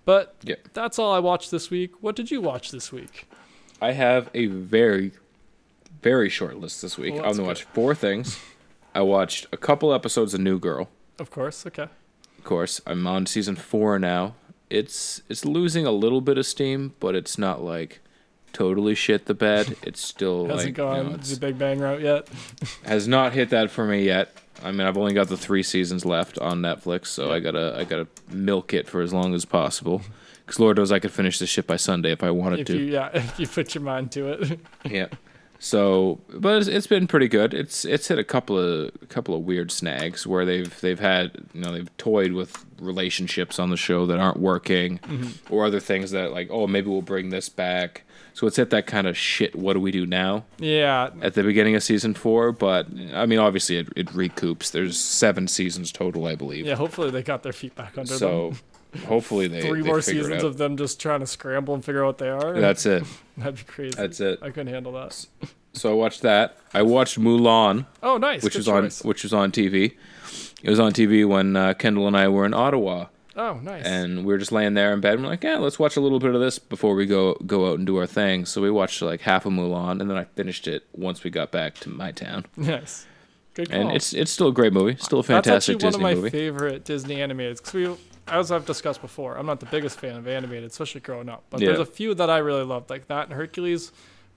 But Yeah. that's all I watched this week. What did you watch this week? I have a very, very short list this week. Well, I'm gonna watch four things. I watched a couple episodes of New Girl. Of course, okay. Of course, I'm on season four now. It's it's losing a little bit of steam, but it's not like totally shit the bed. It's still (laughs) Hasn't like you gone know, the Big Bang route yet. has not hit that for me yet. I mean, I've only got the three seasons left on Netflix, so I gotta I gotta milk it for as long as possible. Because Lord knows I could finish this shit by Sunday if I wanted If to. you, yeah, (laughs) if you put your mind to it. (laughs) yeah. So, but it's, it's been pretty good. It's it's hit a couple of a couple of weird snags where they've they've had you know they've toyed with relationships on the show that aren't working, Mm-hmm. or other things that like oh maybe we'll bring this back. So it's at that kind of shit. What do we do now? yeah, At the beginning of season four, but I mean obviously it, it recoups. There's seven seasons total, I believe. yeah. Hopefully they got their feet back under them. So hopefully (laughs) they Three they more seasons of them just trying to scramble and figure out what they are. That's it. (laughs) That'd be crazy. That's it. I couldn't handle that. So I watched that. I watched Mulan. Oh, nice. which Good was choice. on which was on TV. It was on TV when uh, Kendall and I were in Ottawa, Oh, nice. and we were just laying there in bed. And we're like, yeah, let's watch a little bit of this before we go go out and do our thing. So we watched like half of Mulan, and then I finished it once we got back to my town. (laughs) nice. Good call. And it's it's still a great movie, still a fantastic Disney movie. That's actually one of my movie. favorite Disney animated. Because we, as I've discussed before, I'm not the biggest fan of animated, especially growing up. But Yeah. there's a few that I really loved, like that and Hercules,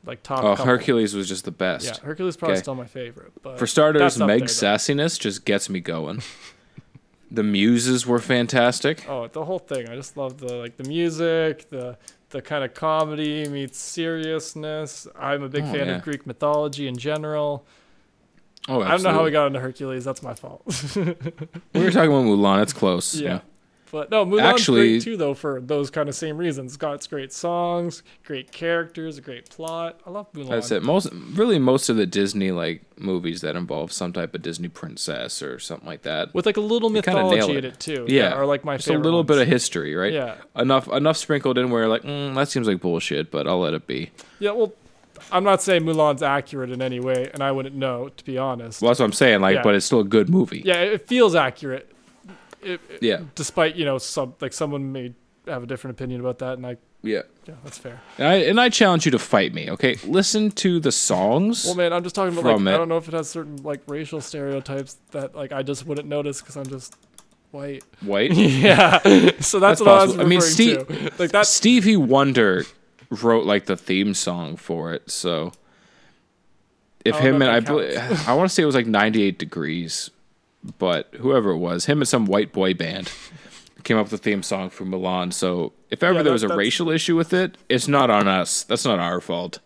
like top. Oh, couple. Hercules was just the best. Yeah, Hercules probably Okay. still my favorite. But For starters, Meg's there, sassiness just gets me going. (laughs) the muses were fantastic. Oh, the whole thing. I just love the like the music, the the kind of comedy meets seriousness. I'm a big Oh, fan yeah. of Greek mythology in general. Oh, I don't know how we got into Hercules. That's my fault. (laughs) We were talking about Mulan. It's close. yeah. Yeah. But no, Mulan's Actually- great too, though, for those kind of same reasons. It's got great songs, great characters, a great plot. I love Mulan. That's it. Most really most of the Disney like movies that involve some type of Disney princess or something like that. With like a little mythology in it too. Yeah. Or like my Just a little bit of history, right? Yeah. Enough enough sprinkled in where like, mm, that seems like bullshit, but I'll let it be. Yeah, well, I'm not saying Mulan's accurate in any way, and I wouldn't know, to be honest. Well, that's what I'm saying. Like, Yeah. but it's still a good movie. Yeah, it feels accurate. It, it- Yeah. Despite you know some like someone may have a different opinion about that, and I Yeah. Yeah, that's fair. And I, and I challenge you to fight me, okay? Listen to the songs. Well, man, I'm just talking about like From I don't know if it has certain like racial stereotypes that like I just wouldn't notice because I'm just white. White. (laughs) yeah, so that's, That's what I was possible. I mean, Steve- to. Like that's Stevie Wonder wrote like the theme song for it, so if oh, I him and I, I want to say it was like 98 degrees, but whoever it was, him and some white boy band came up with the theme song for Mulan. So if ever Yeah, there that- was a that's- racial issue with it, it's not on us. That's not our fault.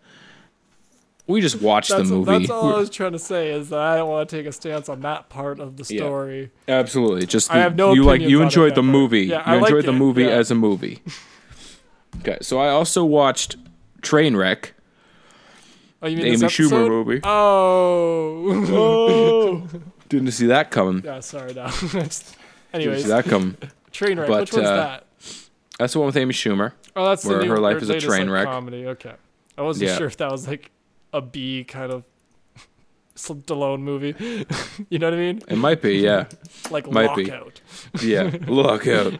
We just watched the movie. that's all I (laughs) was trying to say is that I don't want to take a stance on that part of the Yeah. story. Absolutely. Just I have no you like you enjoyed the movie. Yeah, you I enjoyed the it, movie yeah. as a movie. Okay, so I also watched Trainwreck, Oh, you mean Amy this Schumer movie. Oh. Oh, (laughs) (laughs) didn't see that coming. yeah, sorry. No. (laughs) Just- Didn't Anyways, see that coming. (laughs) train wreck. but, Which one's uh, that? That's the one with Amy Schumer. Oh, that's where the new, her life is a train like, wreck. comedy. Okay, I wasn't Yeah. sure if that was like a B kind of (laughs) Stallone movie. you know what I mean? It might be, yeah, Like Might be. Lockout. yeah. Look out.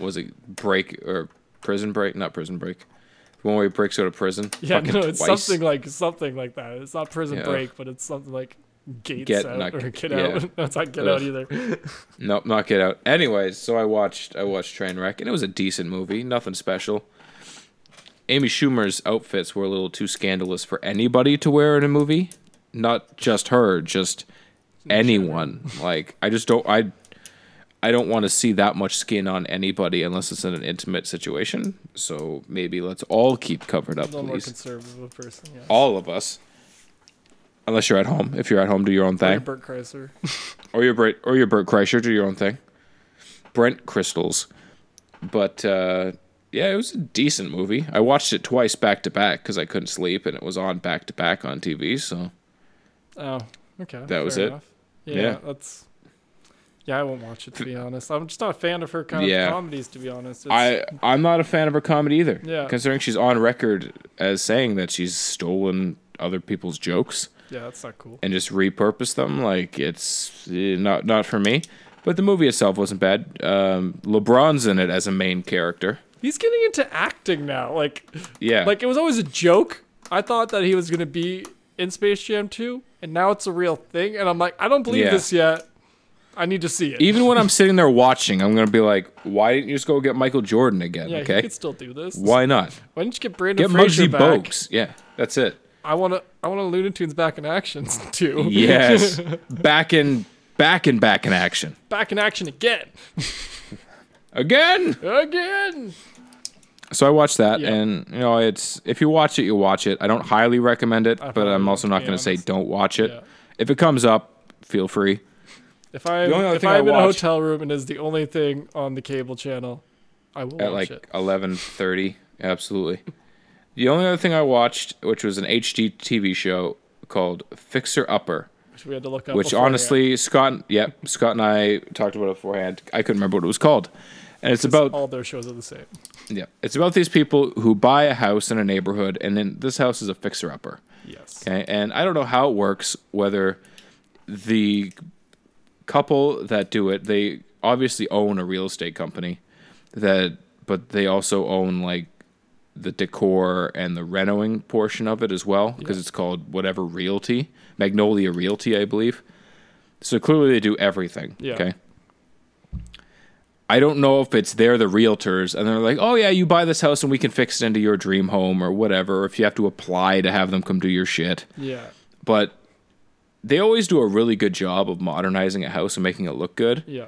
Was it break or prison break? Not prison break. The one where he breaks out of prison. Yeah, no, it's twice. something like something like that. It's not Prison Yeah. Break, but it's something like Gates Get- Out not- or Get yeah. Out. (laughs) no, not Get Out either. (laughs) Nope, not Get Out. Anyways, so I watched I watched Trainwreck, and it was a decent movie. Nothing special. Amy Schumer's outfits were a little too scandalous for anybody to wear in a movie. Not just her, just anyone. Like I just don't I I don't want to see that much skin on anybody unless it's in an intimate situation. So maybe let's all keep covered A up, little more please. conservative person. Yeah. All of us. Unless you're at home. If you're at home, do your own Or your thing. Bert Kreischer. Or your Bert or your Bert Kreischer, do your own thing. Brent Crystals. But uh yeah, it was a decent movie. I watched it twice back to back because I couldn't sleep and it was on back to back on TV, so Oh, okay. That was it? enough. Yeah, Yeah. that's. Yeah, I won't watch it to be (laughs) honest. I'm just not a fan of her kind Yeah. of comedies to be honest. It's, I I'm not a fan of her comedy either. Yeah. Considering she's on record as saying that she's stolen other people's jokes yeah, that's not cool. and just repurposed them, like it's eh, not not for me. But the movie itself wasn't bad. Um, LeBron's in it as a main character. He's getting into acting now. Like, Yeah. like it was always a joke. I thought that he was gonna be in Space Jam 2, and now it's a real thing. And I'm like, I don't believe Yeah. this yet. I need to see it. Even when I'm (laughs) sitting there watching, I'm gonna be like, "Why didn't you just go get Michael Jordan again?" yeah, okay, could still do this. why not? Why didn't you get Brendan Get Fraser Muggsy back? Bogues. Yeah, that's it. I want to. I want to Looney Tunes back in action (laughs) too. Yes, (laughs) back in, back in, back in action back in action again. again. Again. So I watched that, Yeah. and you know, it's if you watch it, you watch it. I don't highly recommend it, I but I'm also not going to to say don't watch it. Yeah. If it comes up, feel free. If I The only other if thing I I'm in a hotel room and is the only thing on the cable channel, I will at watch like it. eleven thirty. Absolutely. the only other thing I watched, which was an HGTV show called Fixer Upper, Which we had to look up. which beforehand. honestly, Scott, yep, Scott and I talked about it beforehand. I couldn't remember what it was called, and it's about all their shows are the same. yeah, it's about these people who buy a house in a neighborhood, and then this house is a fixer upper. Yes. Okay, and I don't know how it works. Whether the couple that do it, they obviously own a real estate company, that but they also own like the decor and the renoing portion of it as well, because Yeah. it's called whatever Realty, Magnolia Realty, I believe. So clearly they do everything. Yeah. Okay. I don't know if it's they're the realtors and they're like, oh yeah, you buy this house and we can fix it into your dream home or whatever. Or if you have to apply to have them come do your shit, Yeah. but they always do a really good job of modernizing a house and making it look good. Yeah.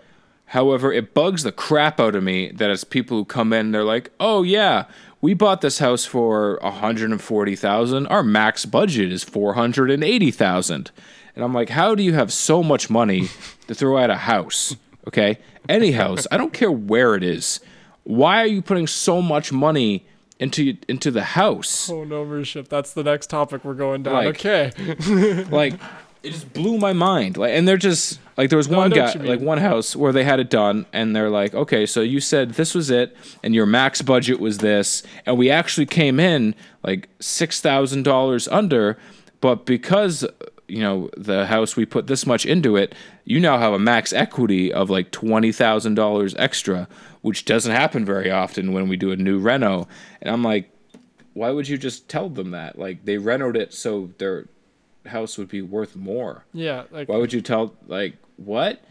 However, it bugs the crap out of me that it's people who come in, they're like, "Oh yeah, we bought this house for one hundred and forty thousand. Our max budget is four hundred and eighty thousand. And I'm like, "How do you have so much money to throw at a house? Okay, any house. I don't care where it is. Why are you putting so much money into into the house? Home ownership. That's the next topic we're going down. Like- okay. (laughs) like it just blew my mind like and they're just like there was No, one guy what you mean. like one house where they had it done and they're like okay so you said this was it and your max budget was this and we actually came in like $6000 under but because you know, the house we put this much into it. You now have a max equity of like twenty thousand dollars extra, which doesn't happen very often when we do a new reno. And I'm like, why would you just tell them that? Like they renoed it so their house would be worth more. Yeah, like Why would you tell like what?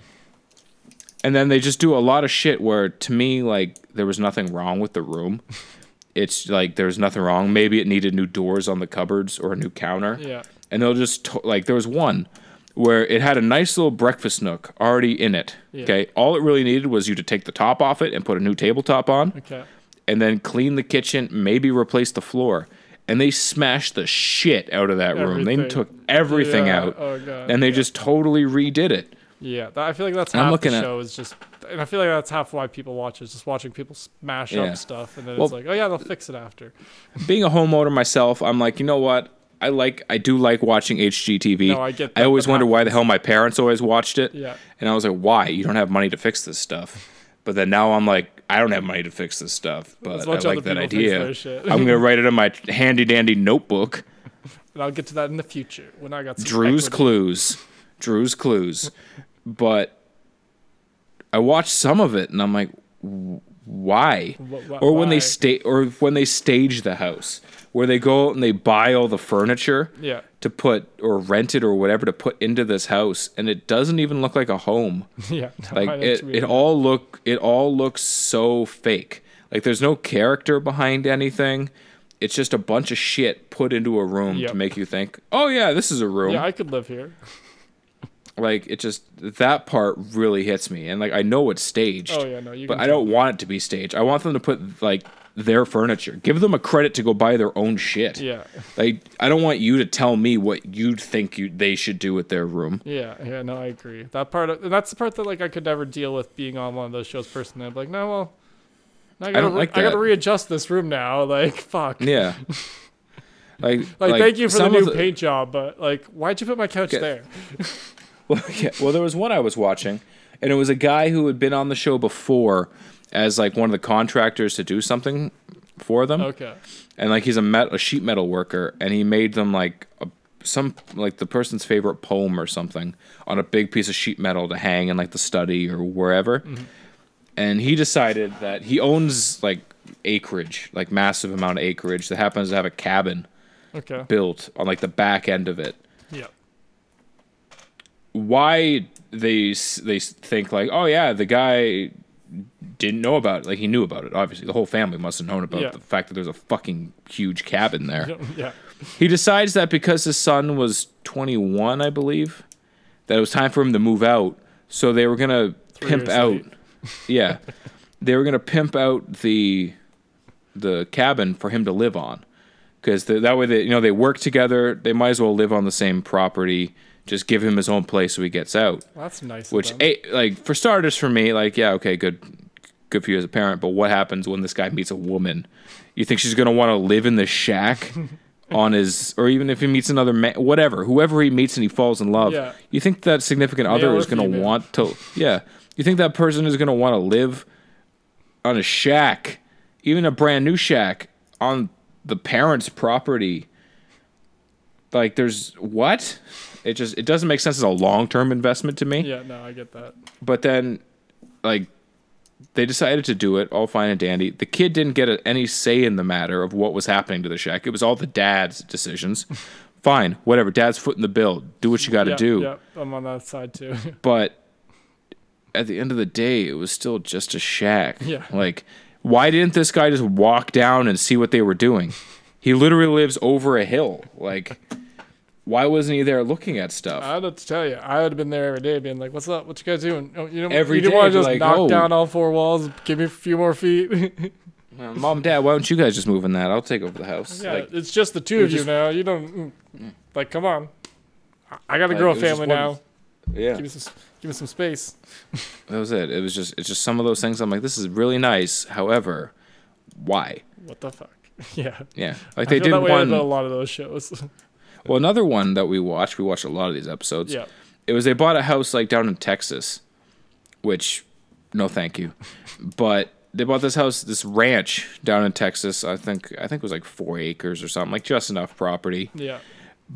And then they just do a lot of shit where to me like there was nothing wrong with the room. (laughs) It's like there's nothing wrong. Maybe it needed new doors on the cupboards or a new counter. yeah, And they'll just like there was one where it had a nice little breakfast nook already in it. Yeah. Okay, all it really needed was you to take the top off it and put a new tabletop on okay. and then clean the kitchen, maybe replace the floor. And they smashed the shit out of that room. They took everything Yeah, out oh God, and they yeah. just totally redid it. Yeah, I feel like that's I'm half looking the at- show is just, and I feel like that's half why people watch is just watching people smash Yeah. up stuff, and then Well- it's like, oh yeah, they'll fix it after. Being a homeowner myself, I'm like, you know what? I like I do like watching HGTV. No, I get That, I always wonder why the hell my parents always watched it. Yeah. And I was like, why? You don't have money to fix this stuff. But then now I'm like, I don't have money to fix this stuff. But I like that idea. I'm gonna write it in my handy dandy notebook. (laughs) And I'll get to that in the future when I got some Drew's equity. clues. Drew's clues. (laughs) But I watched some of it and I'm like, why? Wh- wh- or when why? they sta- or when they stage the house, where they go out and they buy all the furniture Yeah, to put or rent it or whatever to put into this house, and it doesn't even look like a home. (laughs) yeah. no, Like it, it all look it all looks so fake. Like there's no character behind anything. It's just a bunch of shit put into a room Yep. to make you think, "Oh yeah, this is a room." Yeah, I could live here. like it just that part really hits me and like i know it's staged Oh yeah, no, you. but i don't want it to be staged i want them to put like their furniture give them a credit to go buy their own shit Yeah, like i don't want you to tell me what you think you they should do with their room yeah, yeah. No, I agree. That part, of, that's the part that like I could never deal with being on one of those shows personally. I'm like, no, well, I gotta, don't re- like I gotta readjust this room now. (laughs) Like, fuck. yeah (laughs) like, Like, thank you for the new of paint job, but like, why'd you put my couch Okay. there? (laughs) Well, yeah. Well, there was one I was watching, and it was a guy who had been on the show before as like one of the contractors to do something for them. Okay. and like he's a met a sheet metal worker and he made them like a, some like the person's favorite poem or something on a big piece of sheet metal to hang in like the study or wherever mm-hmm. and he decided that he owns like acreage like massive amount of acreage that happens to have a cabin Okay. built on like the back end of it Yeah. why they they think like oh yeah the guy didn't know about it like he knew about it obviously the whole family must have known about Yeah. the fact that there's a fucking huge cabin there (laughs) Yeah. He decides that because his son was 21, I believe, that it was time for him to move out. So they were gonna Three pimp out. late. (laughs) Yeah, they were gonna pimp out the the cabin for him to live on, because that way they you know they work together. They might as well live on the same property. Just give him his own place so he gets out. Well, that's nice. Which, a, eh, like for starters, for me, like yeah, okay, good, good for you as a parent. But what happens when this guy meets a woman? You think she's gonna want to live in the shack (laughs) on his, or even if he meets another man, whatever, whoever he meets and he falls in love. Yeah. You think that significant other Male is gonna female. want to? Yeah. You think that person is gonna want to live on a shack, even a brand new shack on the parents' property? Like, there's what? It just it doesn't make sense as a long term investment to me. Yeah, no, I get that. but then like they decided to do it all fine and dandy. The kid didn't get a, any say in the matter of what was happening to the shack. It was all the dad's decisions. (laughs) Fine whatever dad's foot in the bill. Do what you got to yeah, do. Yeah, I'm on that side too. (laughs) but at the end of the day it was still just a shack. Yeah. like why didn't this guy just walk down and see what they were doing? He literally lives over a hill. Like why wasn't he there looking at stuff I don't to tell you, I would have been there every day, being like, "What's up? What you guys doing? Oh, you don't, Every you didn't want to just like, knock "Oh." down all four walls, give me a few more feet." (laughs) Mom dad why don't you guys just move in that i'll take over the house yeah, like it's just the two of was you now. You don't mm, like. Come on, I- got to Like, grow a family now. yeah Give me some, give me some space. (laughs) That was it. It was just it's just some of those things. I'm like, this is really nice. However, why? What the fuck? (laughs) Yeah, Yeah, like I they feel did that way one. a lot of those shows. Well, another one that we watched. We watched a lot of these episodes. yeah, It was they bought a house like down in Texas, which, no, thank you. But they bought this house, this ranch down in Texas. I think I think it was like four acres or something, like just enough property. yeah,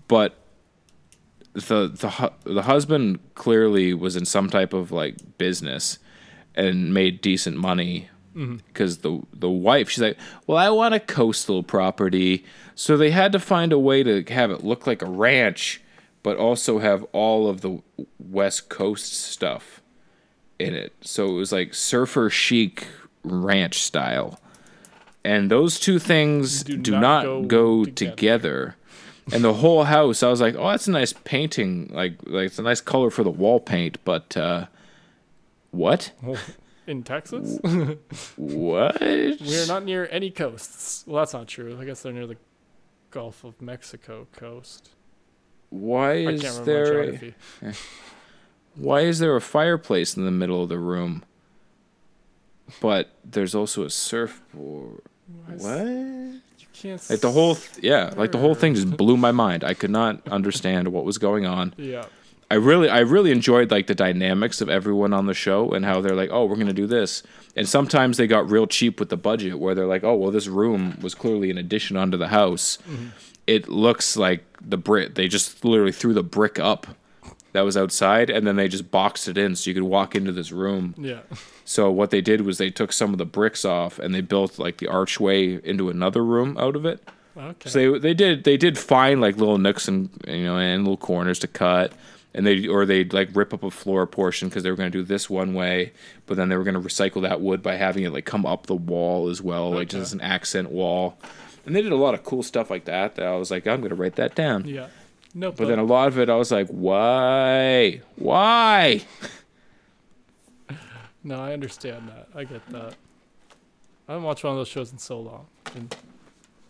But the the hu- the husband clearly was in some type of like business and made decent money mm-hmm. because the the wife she's like well i want a coastal property so they had to find a way to have it look like a ranch but also have all of the west coast stuff in it so it was like surfer chic ranch style and those two things Do do, not not, go go, together. together. And the whole house, I was like, "Oh, that's a nice painting. Like, like it's a nice color for the wall paint." But uh, what? (laughs) In Texas? What? we are not near any coasts. Well, that's not true. I guess they're near the Gulf of Mexico coast. Why is there? geography. (laughs) Why is there a fireplace in the middle of the room? But there's also a surfboard. What? You can't. Like the whole, th- yeah, like the whole thing just blew my mind. I could not understand what was going on. Yeah. I really I really enjoyed like the dynamics of everyone on the show and how they're like, "Oh, we're going to do this." And sometimes they got real cheap with the budget where they're like, "Oh, well this room was clearly an addition onto the house." Mm-hmm. It looks like the brick they just literally threw the brick up that was outside and then they just boxed it in so you could walk into this room. Yeah. So what they did was they took some of the bricks off and they built like the archway into another room out of it. Okay. So they they did they did find like little nooks and you know and little corners to cut, and they or they'd like rip up a floor portion because they were going to do this one way, but then they were going to recycle that wood by having it like come up the wall as well, like just as an accent wall. And they did a lot of cool stuff like that. That I was like, I'm going to write that down. yeah. No, But then a lot of it, I was like, why, why? (laughs) no, I understand that. I get that. I haven't watched one of those shows in so long. And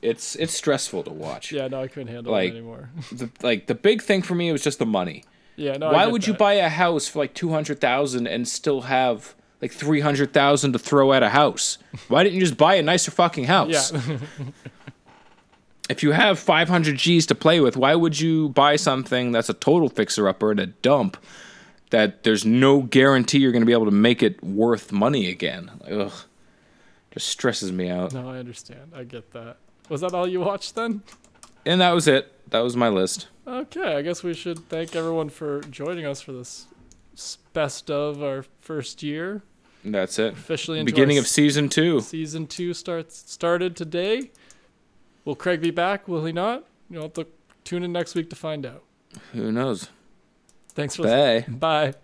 It's it's stressful to watch. yeah, no, I couldn't handle Like- it anymore. (laughs) The, like the big thing for me was just the money. Yeah, no. Why would you buy a house for like two hundred thousand and still have like three hundred thousand to throw at a house? Why didn't you just buy a nicer fucking house? Yeah. (laughs) If you have five hundred G's to play with, why would you buy something that's a total fixer upper and a dump that there's no guarantee you're going to be able to make it worth money again? Ugh, just stresses me out. no, I understand. I get that. Was that all you watched then? And that was it. That was my list. Okay, I guess we should thank everyone for joining us for this best of our first year. That's it. Officially Beginning of season two. season two starts started today. Will Craig be back? Will he not? You'll have to tune in next week to find out. Who knows? Thanks for listening. Bye. Bye.